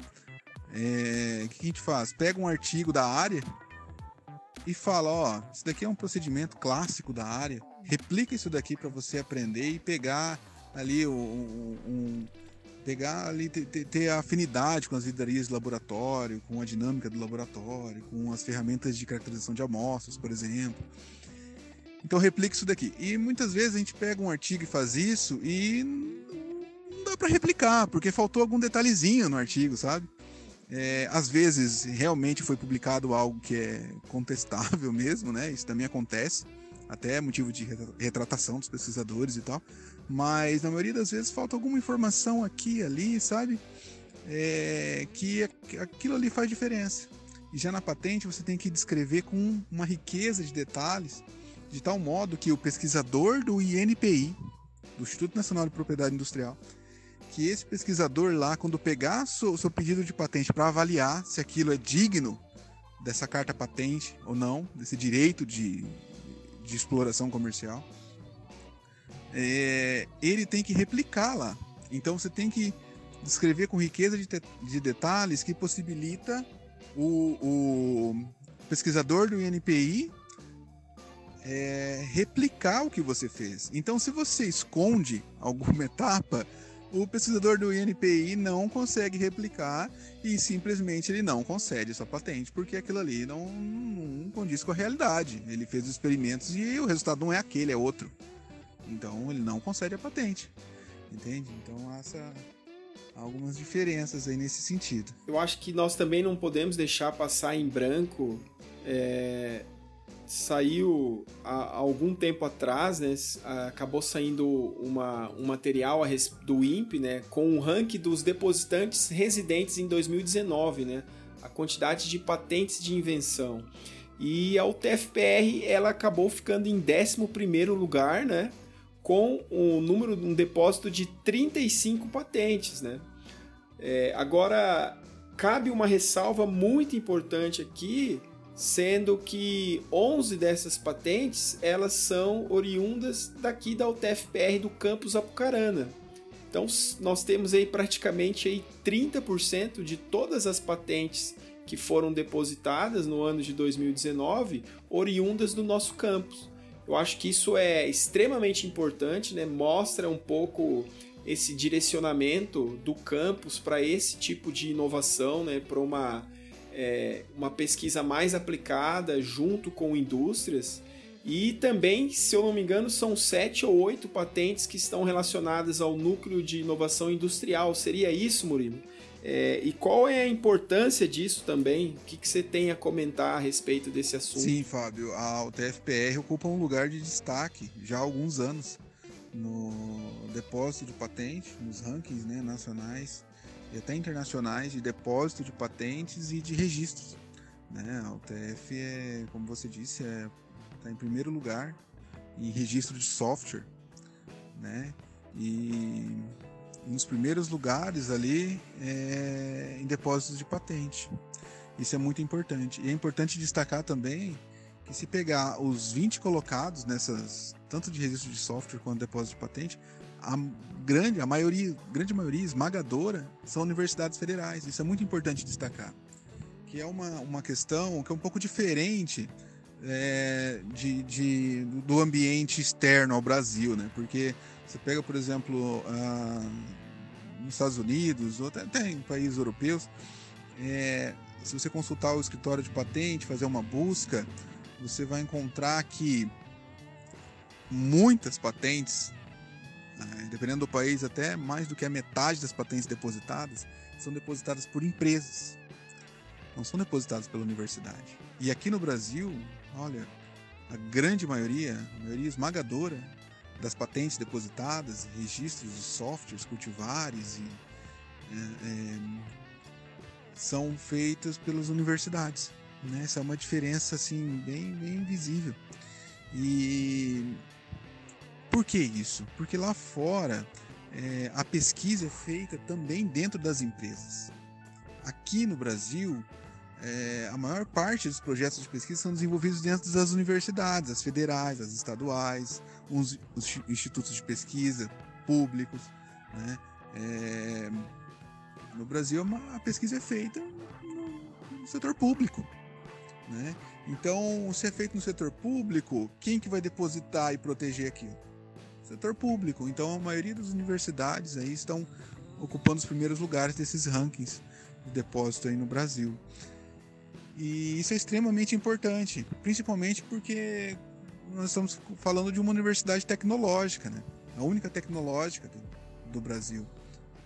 É, o que a gente faz? Pega um artigo da área e fala, ó, isso daqui é um procedimento clássico da área. Replica isso daqui para você aprender e pegar ali um, um pegar ali ter, ter, afinidade com as livrarias de laboratório, com a dinâmica do laboratório, com as ferramentas de caracterização de amostras, por exemplo. Então replica isso daqui. E muitas vezes a gente pega um artigo e faz isso e não dá para replicar, porque faltou algum detalhezinho no artigo, sabe? É, às vezes realmente foi publicado algo que é contestável mesmo, né? Isso também acontece, até é motivo de retratação dos pesquisadores e tal. Mas na maioria das vezes falta alguma informação aqui ali, sabe? É, que aquilo ali faz diferença. E já na patente você tem que descrever com uma riqueza de detalhes de tal modo que o pesquisador do INPI, do Instituto Nacional de Propriedade Industrial, que esse pesquisador lá, quando pegar o seu pedido de patente para avaliar se aquilo é digno dessa carta patente ou não, desse direito de, de exploração comercial, é, ele tem que replicar lá. Então você tem que descrever com riqueza de, de detalhes que possibilita o, o pesquisador do INPI é, replicar o que você fez. Então, se você esconde alguma etapa, o pesquisador do INPI não consegue replicar e simplesmente ele não concede sua patente, porque aquilo ali não, não condiz com a realidade. Ele fez os experimentos e o resultado não é aquele, é outro. Então ele não concede a patente. Entende? Então essa algumas diferenças aí nesse sentido. Eu acho que nós também não podemos deixar passar em branco é, saiu há, algum tempo atrás, né, acabou saindo uma, um material do INPE, né, com o ranking dos depositantes residentes em 2019, né, a quantidade de patentes de invenção. E a UTFPR ela acabou ficando em 11º lugar, né, com um número, um depósito de 35 patentes, né. É, agora, cabe uma ressalva muito importante aqui, sendo que 11 dessas patentes elas são oriundas daqui da UTFPR do campus Apucarana. Então nós temos aí praticamente aí 30% de todas as patentes que foram depositadas no ano de 2019 oriundas do nosso campus. Eu acho que isso é extremamente importante, né? Mostra um pouco esse direcionamento do campus para esse tipo de inovação, né? Para uma, é, uma pesquisa mais aplicada junto com indústrias. E também, se eu não me engano, são sete ou oito patentes que estão relacionadas ao núcleo de inovação industrial. Seria isso, Murilo? É, e qual é a importância disso também? O que, que, você tem a comentar a respeito desse assunto? Sim, Fábio, a UTFPR ocupa um lugar de destaque já há alguns anos no depósito de patente, nos rankings né, nacionais e até internacionais de depósito de patentes e de registros. Né? A UTF é, como você disse, está é, tá em primeiro lugar em registro de software, né? E nos primeiros lugares ali é, em depósitos de patente. Isso é muito importante. E é importante destacar também que se pegar os 20 colocados nessas, tanto de registro de software quanto depósito de patente, a grande, a maioria, grande maioria esmagadora são universidades federais. Isso é muito importante destacar. Que é uma, uma questão que é um pouco diferente é, de, de, do ambiente externo ao Brasil, né? Porque você pega, por exemplo, uh, nos Estados Unidos, ou até, até em países europeus, é, se você consultar o escritório de patente, fazer uma busca, você vai encontrar que muitas patentes, né, dependendo do país, até mais do que a metade das patentes depositadas, são depositadas por empresas, não são depositadas pela universidade. E aqui no Brasil, olha, a grande maioria, a maioria esmagadora, das patentes depositadas, registros de softwares, cultivares e é, é, são feitas pelas universidades. Né? Essa é uma diferença assim bem, bem visível. E por que isso? Porque lá fora é, a pesquisa é feita também dentro das empresas. Aqui no Brasil, é, a maior parte dos projetos de pesquisa são desenvolvidos dentro das universidades, as federais, as estaduais, uns, os institutos de pesquisa públicos. Né? É, no Brasil, a pesquisa é feita no, no setor público. Né? Então, se é feito no setor público, quem que vai depositar e proteger aquilo? Setor público. Então, a maioria das universidades aí estão ocupando os primeiros lugares desses rankings de depósito aí no Brasil. E isso é extremamente importante, principalmente porque nós estamos falando de uma universidade tecnológica, né? A única tecnológica do, Brasil.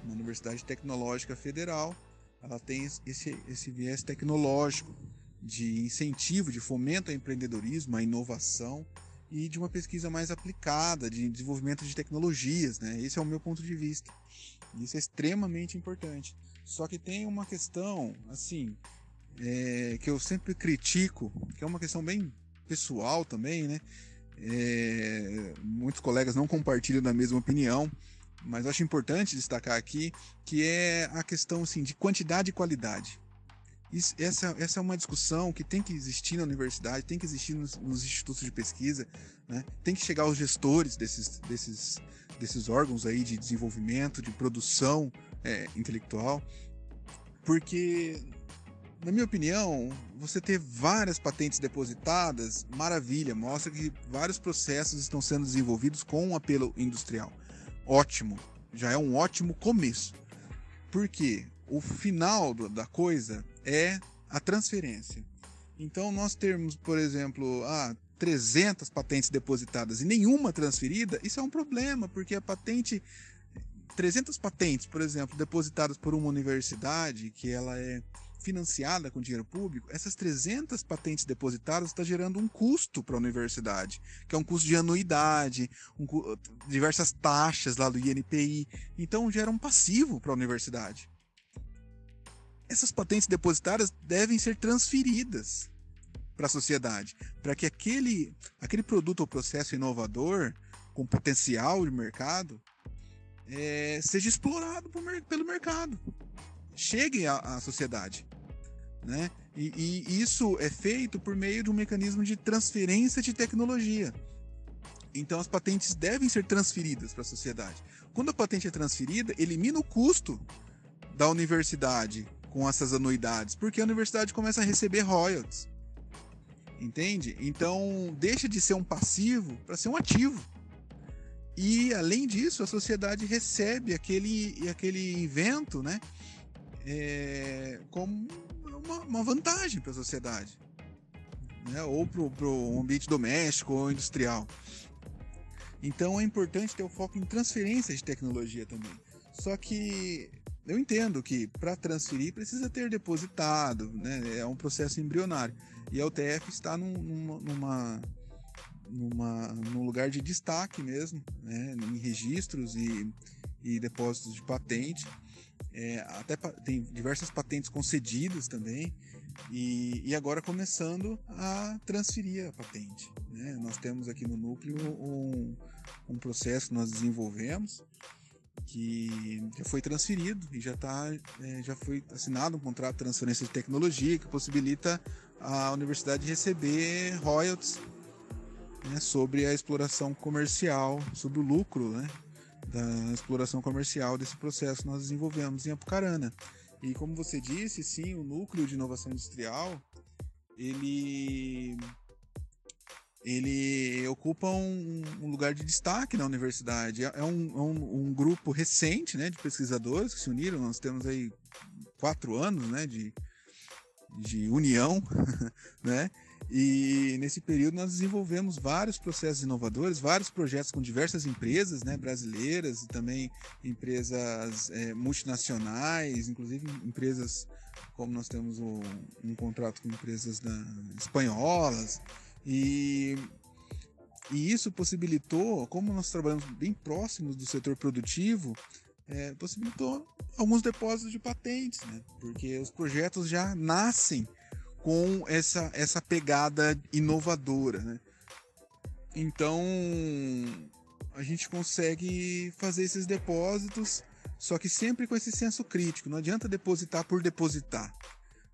Uma universidade tecnológica federal, ela tem esse, esse viés tecnológico de incentivo, de fomento ao empreendedorismo, à inovação e de uma pesquisa mais aplicada, de desenvolvimento de tecnologias, né? Esse é o meu ponto de vista. Isso é extremamente importante. Só que tem uma questão, assim, é, que eu sempre critico, que é uma questão bem pessoal também, né? É, muitos colegas não compartilham da mesma opinião, mas eu acho importante destacar aqui que é a questão assim, de quantidade e qualidade. Isso, essa, essa é uma discussão que tem que existir na universidade, tem que existir nos, nos institutos de pesquisa, né? tem que chegar aos gestores desses, desses, desses órgãos aí de desenvolvimento, de produção é, intelectual, porque na minha opinião, você ter várias patentes depositadas, maravilha, mostra que vários processos estão sendo desenvolvidos com um apelo industrial. Ótimo, já é um ótimo começo. Porque o final da coisa é a transferência. Então, nós termos, por exemplo, ah, 300 patentes depositadas e nenhuma transferida, isso é um problema, porque a patente 300 patentes, por exemplo, depositadas por uma universidade, que ela é financiada com dinheiro público, essas 300 patentes depositadas está gerando um custo para a universidade, que é um custo de anuidade, um, diversas taxas lá do INPI. Então gera um passivo para a universidade. Essas patentes depositadas devem ser transferidas para a sociedade, para que aquele, aquele produto ou processo inovador com potencial de mercado é, seja explorado pelo mercado, chegue à, à sociedade. Né? E, e, isso é feito por meio de um mecanismo de transferência de tecnologia. Então as patentes devem ser transferidas para a sociedade. Quando a patente é transferida, elimina o custo da universidade com essas anuidades, porque a universidade começa a receber royalties. Entende? Então, deixa de ser um passivo para ser um ativo. E, além disso, a sociedade recebe aquele, aquele evento né, é, como uma, uma vantagem para a sociedade. Né, ou para o ambiente doméstico ou industrial. Então é importante ter o foco em transferência de tecnologia também. Só que eu entendo que para transferir precisa ter depositado, né? é um processo embrionário. E a UTF está num, numa, numa, num lugar de destaque mesmo, né? em registros e, e depósitos de patente. É, até tem diversas patentes concedidas também. E, e agora começando a transferir a patente. Né? Nós temos aqui no núcleo um, um processo que nós desenvolvemos que já foi transferido e já tá, é, já foi assinado um contrato de transferência de tecnologia que possibilita a universidade receber royalties né, sobre a exploração comercial, sobre o lucro né, da exploração comercial desse processo que nós desenvolvemos em Apucarana. E como você disse, sim, o núcleo de inovação industrial ele ele ocupa um, um, lugar de destaque na universidade. É, é um, é um, um, grupo recente né, de pesquisadores que se uniram. Nós temos aí quatro anos né, de, de união, né? E nesse período nós desenvolvemos vários processos inovadores, vários projetos com diversas empresas né, brasileiras e também empresas é, multinacionais, inclusive empresas como nós temos um, um contrato com empresas da, espanholas, e, e isso possibilitou, como nós trabalhamos bem próximos do setor produtivo, é, possibilitou alguns depósitos de patentes, né? porque os projetos já nascem com essa, essa pegada inovadora. Né? Então a gente consegue fazer esses depósitos, só que sempre com esse senso crítico. Não adianta depositar por depositar.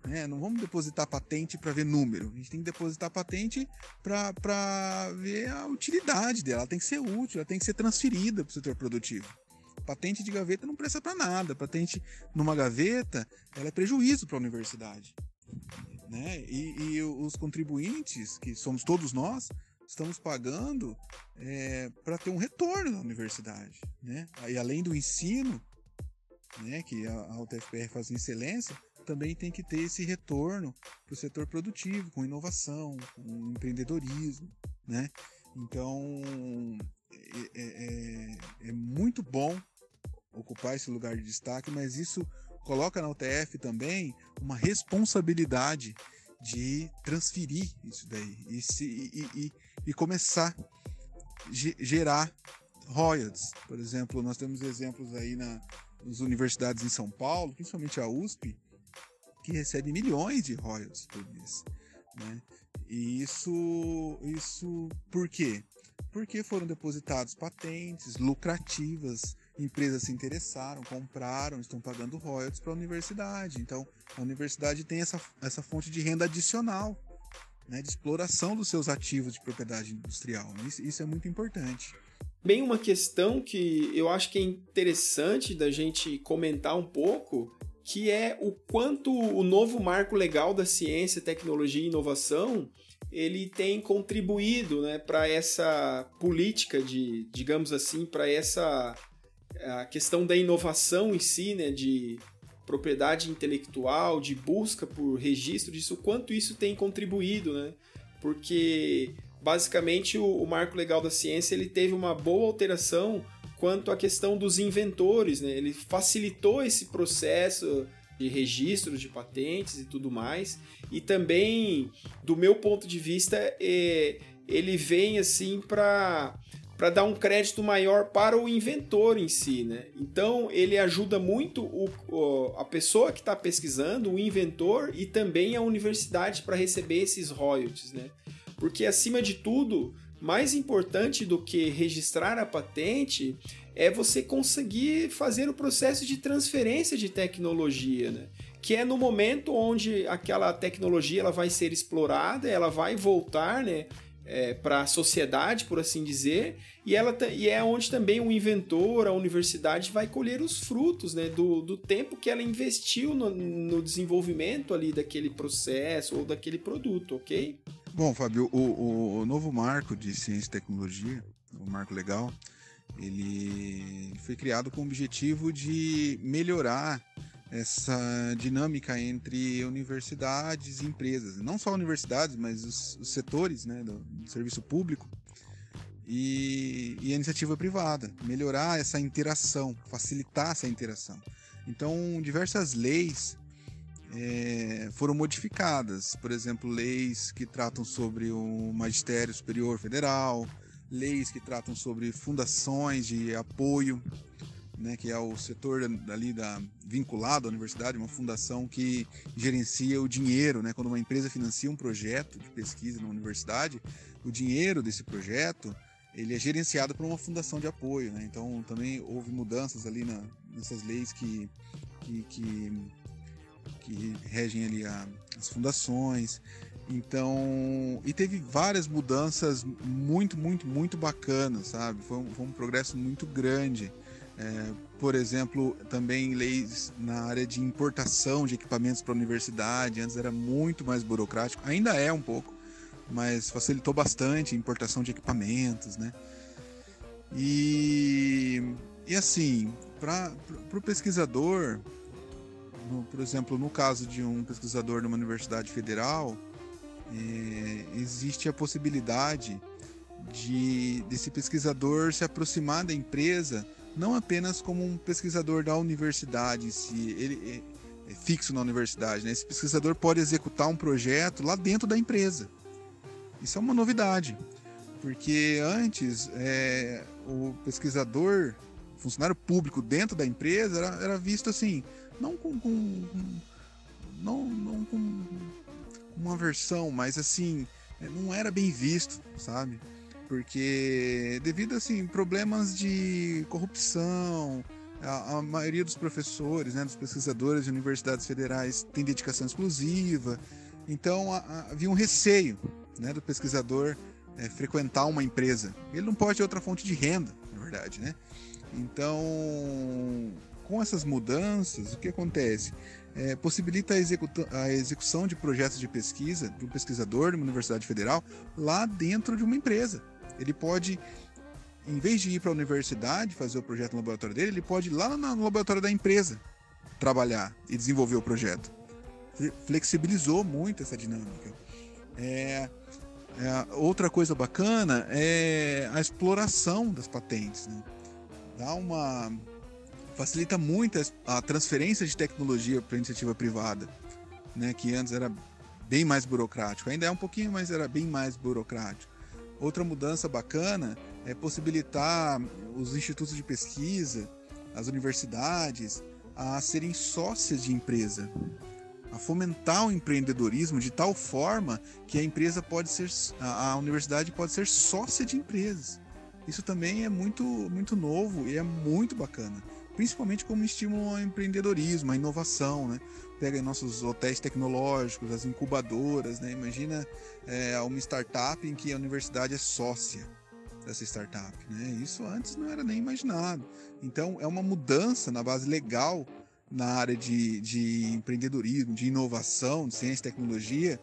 Né? Não vamos depositar patente para ver número. A gente tem que depositar patente para ver a utilidade dela. Ela tem que ser útil, ela tem que ser transferida para o setor produtivo. Patente de gaveta não presta para nada. Patente numa gaveta, ela é prejuízo para a universidade. Né? E, e, os contribuintes, que somos todos nós, estamos pagando é, para ter um retorno na universidade. Né? E além do ensino, né, que a, UTFPR faz em excelência, também tem que ter esse retorno para o setor produtivo, com inovação, com empreendedorismo, né? Então é, é, é, é muito bom ocupar esse lugar de destaque, mas isso coloca na UTF também uma responsabilidade de transferir isso daí e, se, e, e, e começar a gerar royalties. Por exemplo, nós temos exemplos aí na, nas universidades em São Paulo, principalmente a USP, que recebe milhões de royalties por mês. Né? E isso, isso por quê? Porque foram depositados patentes lucrativas, empresas se interessaram, compraram, estão pagando royalties para a universidade. Então, a universidade tem essa, essa fonte de renda adicional, né, de exploração dos seus ativos de propriedade industrial. Isso, isso é muito importante. Bem, uma questão que eu acho que é interessante da gente comentar um pouco que é o quanto o novo marco legal da ciência, tecnologia e inovação ele tem contribuído né, para essa política de, digamos assim, para essa a questão da inovação em si, né, de propriedade intelectual, de busca por registro disso, quanto isso tem contribuído, né? Porque basicamente o, o marco legal da ciência ele teve uma boa alteração quanto à questão dos inventores, né? Ele facilitou esse processo de registros de patentes e tudo mais. E também, do meu ponto de vista, é, ele vem assim para para dar um crédito maior para o inventor em si, né? Então ele ajuda muito o, o a pessoa que está pesquisando, o inventor e também a universidade para receber esses royalties, né? Porque acima de tudo, mais importante do que registrar a patente é você conseguir fazer o processo de transferência de tecnologia, né? que é no momento onde aquela tecnologia ela vai ser explorada, ela vai voltar, né? É, para a sociedade, por assim dizer, e, ela e é onde também o inventor, a universidade, vai colher os frutos né, do, do tempo que ela investiu no, no desenvolvimento ali daquele processo ou daquele produto, ok? Bom, Fábio, o, o novo marco de ciência e tecnologia, o marco legal, ele foi criado com o objetivo de melhorar essa dinâmica entre universidades e empresas, não só universidades, mas os, os setores né, do, do, serviço público e, e, a iniciativa privada, melhorar essa interação, facilitar essa interação. Então, diversas leis é, foram modificadas, por exemplo, leis que tratam sobre o magistério superior federal, leis que tratam sobre fundações de apoio né, que é o setor ali da vinculado à universidade, uma fundação que gerencia o dinheiro, né, quando uma empresa financia um projeto de pesquisa na universidade, o dinheiro desse projeto ele é gerenciado por uma fundação de apoio, né? Então também houve mudanças ali na, nessas leis que, que, que, que regem ali a, as fundações. Então, e teve várias mudanças muito, muito, muito bacanas, sabe? Foi um, foi um progresso muito grande. É, por exemplo, também leis na área de importação de equipamentos para a universidade. Antes era muito mais burocrático, ainda é um pouco, mas facilitou bastante a importação de equipamentos, né? E, e assim, para o pesquisador, no, por exemplo, no caso de um pesquisador numa universidade federal, é, existe a possibilidade de desse pesquisador se aproximar da empresa não apenas como um pesquisador da universidade, se ele é, é fixo na universidade, né? Esse pesquisador pode executar um projeto lá dentro da empresa. Isso é uma novidade, porque antes é, o pesquisador, funcionário público dentro da empresa era, era visto assim, não com, com, não, não com uma versão, mas assim é, não era bem visto, sabe? Porque devido assim problemas de corrupção, a, a, maioria dos professores, né, dos pesquisadores de universidades federais tem dedicação exclusiva, então a, a, havia um receio né, do pesquisador é, frequentar uma empresa. Ele não pode ter outra fonte de renda, na verdade, né? Então, com essas mudanças, o que acontece? É, possibilita a, a, execução de projetos de pesquisa de um pesquisador de uma universidade federal lá dentro de uma empresa. Ele pode, em vez de ir para a universidade fazer o projeto no laboratório dele, ele pode ir lá no laboratório da empresa trabalhar e desenvolver o projeto. Flexibilizou muito essa dinâmica. É, é, outra coisa bacana é a exploração das patentes. Né? Dá uma facilita muito a transferência de tecnologia para a iniciativa privada, né? que antes era bem mais burocrático. Ainda é um pouquinho, mas era bem mais burocrático. Outra mudança bacana é possibilitar os institutos de pesquisa, as universidades, a serem sócias de empresa, a fomentar o empreendedorismo de tal forma que a empresa pode ser, a, universidade pode ser sócia de empresas. Isso também é muito, muito novo e é muito bacana, principalmente como estímulo ao empreendedorismo, à inovação, né? Pega nossos hotéis tecnológicos, as incubadoras, né? Imagina é, uma startup em que a universidade é sócia dessa startup, né? Isso antes não era nem imaginado. Então é uma mudança na base legal na área de, de empreendedorismo, de inovação, de ciência e tecnologia,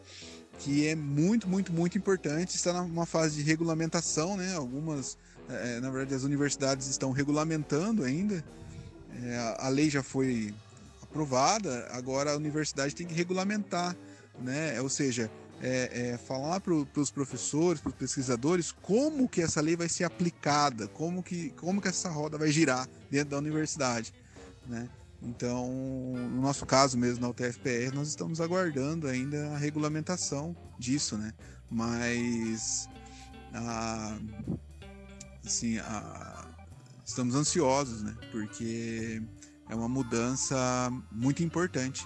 que é muito, muito, muito importante. Está numa fase de regulamentação, né? Algumas, é, na verdade, as universidades estão regulamentando ainda. É, a lei já foi aprovada, agora a universidade tem que regulamentar, né? Ou seja, é, é falar para os professores, para os pesquisadores, como que essa lei vai ser aplicada, como que, como que essa roda vai girar dentro da universidade, né? Então, no nosso caso mesmo, na UTFPR, nós estamos aguardando ainda a regulamentação disso, né? Mas, a, assim, a, estamos ansiosos, né? Porque é uma mudança muito importante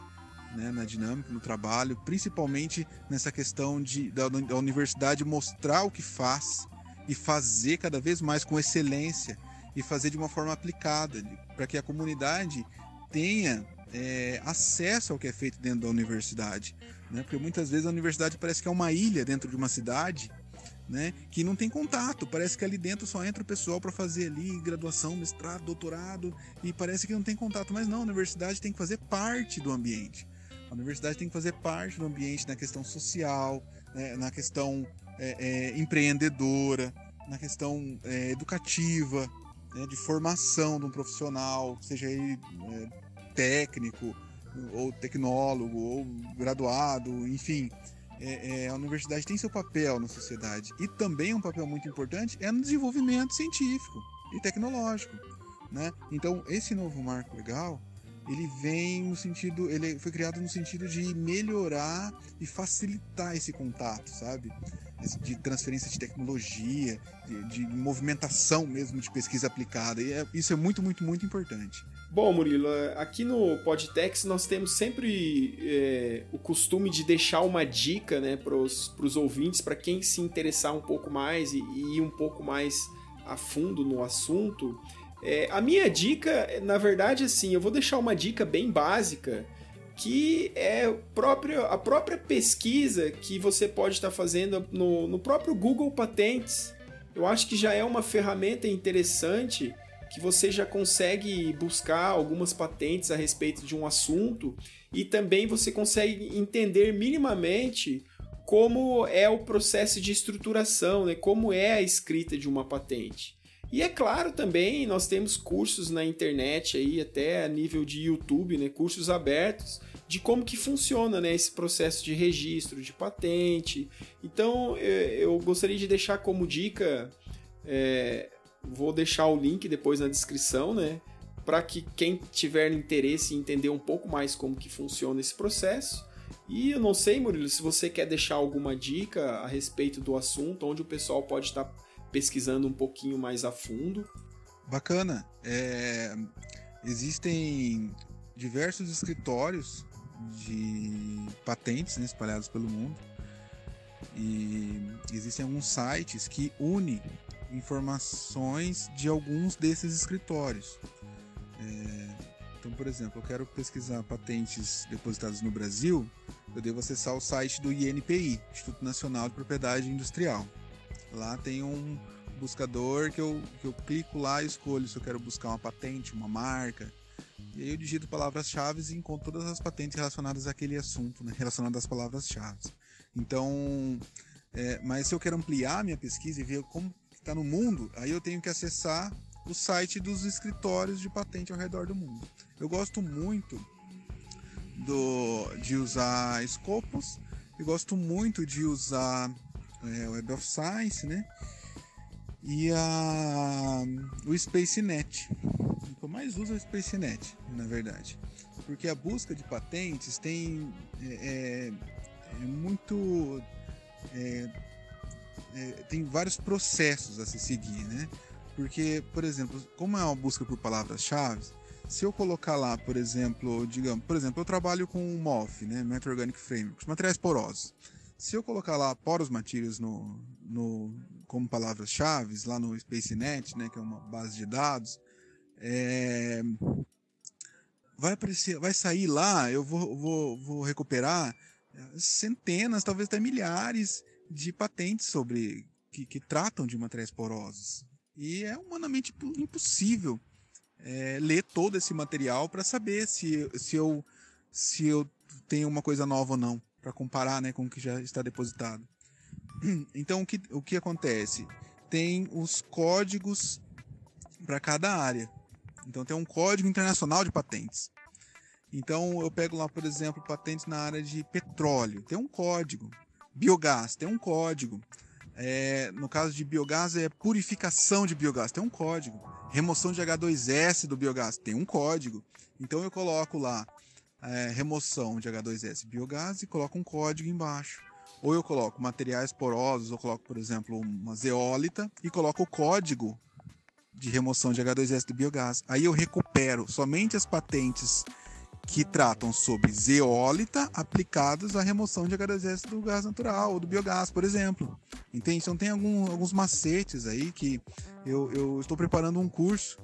né, na dinâmica, no trabalho, principalmente nessa questão de, da, da universidade mostrar o que faz e fazer cada vez mais com excelência e fazer de uma forma aplicada, para que a comunidade tenha é, acesso ao que é feito dentro da universidade. Né? Porque muitas vezes a universidade parece que é uma ilha dentro de uma cidade né? Que não tem contato. Parece que ali dentro só entra o pessoal para fazer ali graduação, mestrado, doutorado e parece que não tem contato. Mas não, a universidade tem que fazer parte do ambiente. A universidade tem que fazer parte do ambiente na questão social, né? na questão é, é, empreendedora, na questão é, educativa, né? de formação de um profissional, seja ele é, técnico ou tecnólogo ou graduado, enfim é, é, a universidade tem seu papel na sociedade e também um papel muito importante é no desenvolvimento científico e tecnológico, né? Então esse novo marco legal ele vem no sentido, ele foi criado no sentido de melhorar e facilitar esse contato, sabe? De transferência de tecnologia, de, de movimentação mesmo de pesquisa aplicada. E é, isso é muito, muito, muito importante. Bom, Murilo, aqui no Podtex nós temos sempre é, o costume de deixar uma dica né, para os ouvintes, para quem se interessar um pouco mais e, e, ir um pouco mais a fundo no assunto. É, a minha dica, na verdade, assim, eu vou deixar uma dica bem básica, que é próprio, a própria pesquisa que você pode estar fazendo no, no próprio Google Patentes. Eu acho que já é uma ferramenta interessante que você já consegue buscar algumas patentes a respeito de um assunto e também você consegue entender minimamente como é o processo de estruturação, né? como é a escrita de uma patente. E é claro também, nós temos cursos na internet aí, até a nível de YouTube, né? cursos abertos, de como que funciona né? esse processo de registro de patente. Então, eu gostaria de deixar como dica é, Vou deixar o link depois na descrição, né? Para que quem tiver interesse em entender um pouco mais como que funciona esse processo. E eu não sei, Murilo, se você quer deixar alguma dica a respeito do assunto, onde o pessoal pode estar pesquisando um pouquinho mais a fundo. Bacana. É... Existem diversos escritórios de patentes né, espalhados pelo mundo. E existem alguns sites que unem informações de alguns desses escritórios. É, então, por exemplo, eu quero pesquisar patentes depositadas no Brasil, eu devo acessar o site do INPI, Instituto Nacional de Propriedade Industrial. Lá tem um buscador que eu, que eu clico lá e escolho se eu quero buscar uma patente, uma marca. E aí eu digito palavras-chave e encontro todas as patentes relacionadas àquele assunto, né? relacionadas às palavras-chave. Então, é, mas se eu quero ampliar minha pesquisa e ver como está no mundo, aí eu tenho que acessar o site dos escritórios de patente ao redor do mundo. Eu gosto muito do, de usar Scopus, eu gosto muito de usar é, Web of Science, né? E a, o SpaceNet. O que eu mais uso é o SpaceNet, na verdade. Porque a busca de patentes tem é, é, é muito é, é, tem vários processos a se seguir, né? Porque, por exemplo, como é uma busca por palavras-chave, se eu colocar lá, por exemplo, digamos, por exemplo, eu trabalho com MOF, né, Metal Organic Frameworks, materiais porosos. Se eu colocar lá poros materials no, no, como palavras-chave, lá no SpaceNet, né, que é uma base de dados, é, vai aparecer, vai sair lá, eu vou, vou, vou recuperar centenas, talvez até milhares de patentes sobre que, que tratam de materiais porosos. E é humanamente impossível é, ler todo esse material para saber se, se, eu, se eu tenho uma coisa nova ou não, para comparar né, com o que já está depositado. Então, o que, o que acontece? Tem os códigos para cada área. Então, tem um código internacional de patentes. Então, eu pego lá, por exemplo, patentes na área de petróleo. Tem um código. Biogás, tem um código. É, no caso de biogás, é purificação de biogás, tem um código. Remoção de H2S do biogás, tem um código. Então eu coloco lá é, remoção de H2S biogás e coloco um código embaixo. Ou eu coloco materiais porosos, ou coloco, por exemplo, uma zeólita e coloco o código de remoção de H2S do biogás. Aí eu recupero somente as patentes que tratam sobre zeólita aplicados à remoção de H2S do gás natural ou do biogás, por exemplo. Entende? Então tem algum, alguns macetes aí que eu, eu estou preparando um curso.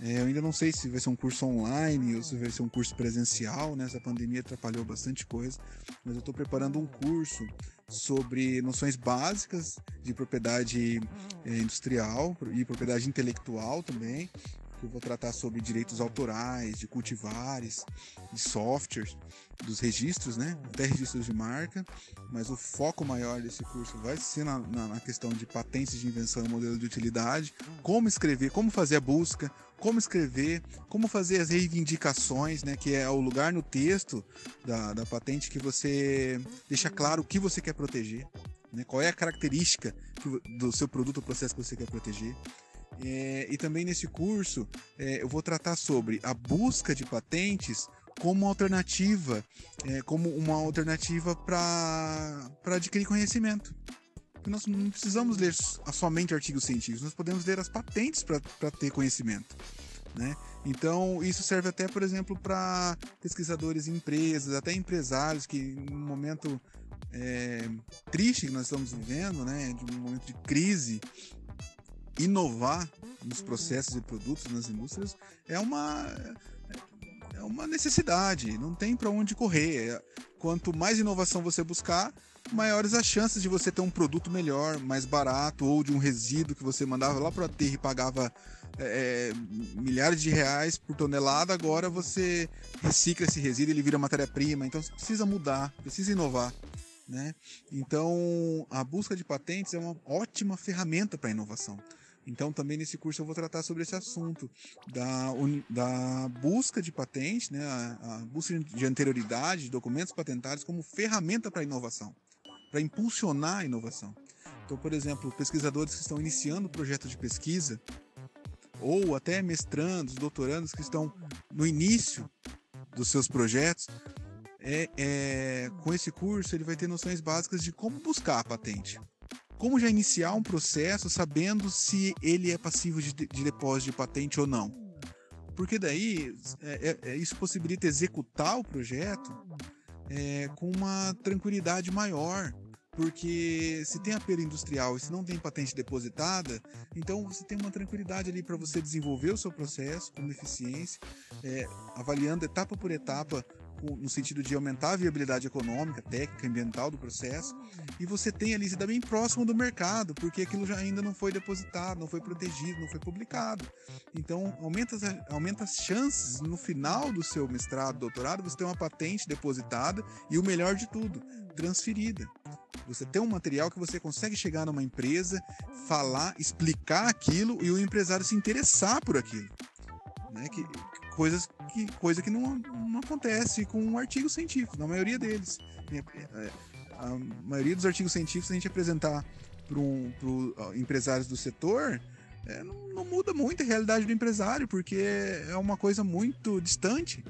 É, eu ainda não sei se vai ser um curso online ou se vai ser um curso presencial, né? Essa pandemia atrapalhou bastante coisa, mas eu estou preparando um curso sobre noções básicas de propriedade é, industrial e propriedade intelectual também, eu vou tratar sobre direitos autorais, de cultivares, de softwares, dos registros, né? Até registros de marca, mas o foco maior desse curso vai ser na, na, na questão de patentes de invenção e modelo de utilidade, como escrever, como fazer a busca, como escrever, como fazer as reivindicações, né? Que é o lugar no texto da, da patente que você deixa claro o que você quer proteger. Né? Qual é a característica do seu produto ou processo que você quer proteger. É, e também nesse curso é, eu vou tratar sobre a busca de patentes como alternativa, é, como uma alternativa para adquirir conhecimento. Nós não precisamos ler somente artigos científicos, nós podemos ler as patentes para ter conhecimento. Né? Então, isso serve até, por exemplo, para pesquisadores em empresas, até empresários que, num momento é, triste que nós estamos vivendo, né, de um momento de crise, inovar nos processos e produtos nas indústrias é uma é uma necessidade, não tem para onde correr. É, quanto mais inovação você buscar, maiores as chances de você ter um produto melhor, mais barato, ou de um resíduo que você mandava lá para o aterro e pagava é, é, milhares de reais por tonelada, agora você recicla esse resíduo e ele vira matéria-prima. Então precisa mudar, precisa inovar. Né? Então a busca de patentes é uma ótima ferramenta para inovação. Então, também nesse curso eu vou tratar sobre esse assunto da, da busca de patente, né, a, a busca de anterioridade de documentos patentários como ferramenta para inovação, para impulsionar a inovação. Então, por exemplo, pesquisadores que estão iniciando projetos de pesquisa, ou até mestrandos, doutorandos que estão no início dos seus projetos, é, é, com esse curso ele vai ter noções básicas de como buscar a patente como já iniciar um processo sabendo se ele é passivo de, de depósito de patente ou não. Porque daí é, é, é, isso possibilita executar o projeto é, com uma tranquilidade maior. Porque se tem apelo industrial e se não tem patente depositada, então você tem uma tranquilidade ali para você desenvolver o seu processo com eficiência, é, avaliando etapa por etapa no sentido de aumentar a viabilidade econômica, técnica, ambiental do processo, e você tem ali, você está bem próximo do mercado, porque aquilo já ainda não foi depositado, não foi protegido, não foi publicado. Então, aumenta, aumenta as chances no final do seu mestrado, doutorado, você ter uma patente depositada e o melhor de tudo, transferida. Você tem um material que você consegue chegar numa empresa, falar, explicar aquilo e o empresário se interessar por aquilo. Né? Que, coisas que, coisa que não, não acontece com um artigo científico, na maioria deles. É, é, a maioria dos artigos científicos, a gente apresentar para um, empresários do setor, é, não, não, muda muito a realidade do empresário, porque é uma coisa muito distante.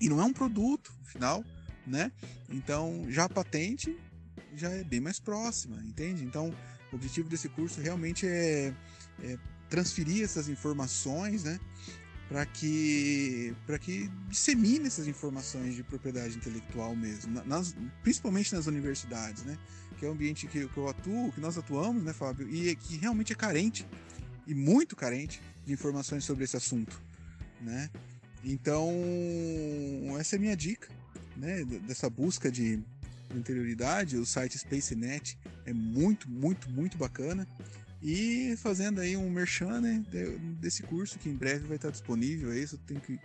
E não é um produto, afinal, né? Então, já a patente já é bem mais próxima, entende? Então, o objetivo desse curso realmente é, é transferir essas informações, né? Para que para que dissemine essas informações de propriedade intelectual mesmo, nas, principalmente nas universidades, né? Que é o ambiente que, que eu atuo, que nós atuamos, né, Fábio? E que realmente é carente e muito carente de informações sobre esse assunto, né? Então essa é a minha dica, né? Dessa busca de interioridade, o site SpaceNet é muito, muito, muito bacana. E fazendo aí um merchan né, desse curso que em breve vai estar disponível. Isso, tenho que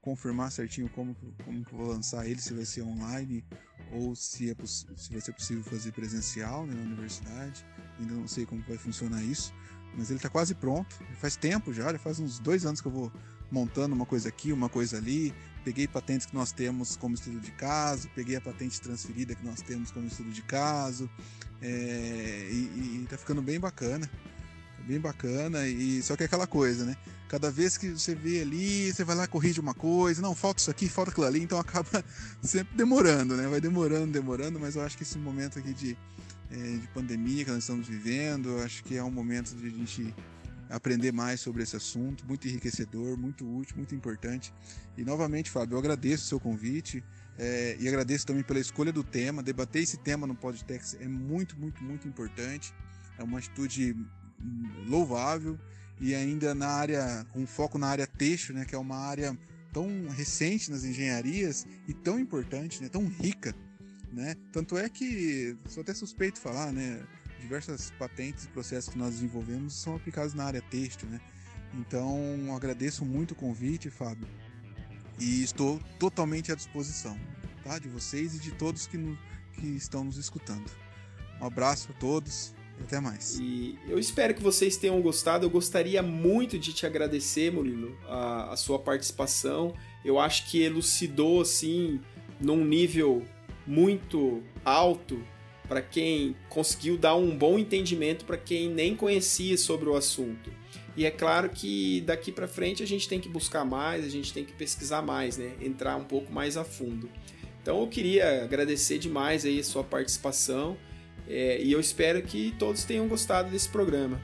confirmar certinho como, como que eu vou lançar ele, se vai ser online ou se, é se vai ser possível fazer presencial né, na universidade. Ainda não sei como vai funcionar isso, mas ele está quase pronto. Faz tempo já, já faz uns dois anos que eu vou montando uma coisa aqui, uma coisa ali. Peguei patentes que nós temos como estudo de caso, peguei a patente transferida que nós temos como estudo de caso, é, e, e tá ficando bem bacana. Bem bacana, e só que é aquela coisa, né? Cada vez que você vê ali, você vai lá, corrige uma coisa, não, falta isso aqui, falta aquilo ali, então acaba sempre demorando, né? Vai demorando, demorando, mas eu acho que esse momento aqui de, é, de pandemia que nós estamos vivendo, acho que é um momento de a gente aprender mais sobre esse assunto, muito enriquecedor, muito útil, muito importante. E novamente, Fábio, eu agradeço o seu convite. É, e agradeço também pela escolha do tema. Debater esse tema no Podtex é muito, muito, muito importante. É uma atitude louvável e ainda na área, com foco na área texto, né, que é uma área tão recente nas engenharias e tão importante, né, tão rica né? Tanto é que, sou até suspeito de falar, né? Diversas patentes e processos que nós desenvolvemos são aplicados na área têxtil, né? Então, agradeço muito o convite, Fábio, e estou totalmente à disposição, tá? De vocês e de todos que, no, que estão nos escutando. Um abraço a todos e até mais. E eu espero que vocês tenham gostado. Eu gostaria muito de te agradecer, Murilo, a, a sua participação. Eu acho que elucidou, assim, num nível muito alto para quem conseguiu dar um bom entendimento para quem nem conhecia sobre o assunto. E é claro que daqui para frente a gente tem que buscar mais, a gente tem que pesquisar mais, né? Entrar um pouco mais a fundo. Então eu queria agradecer demais aí a sua participação é, e eu espero que todos tenham gostado desse programa.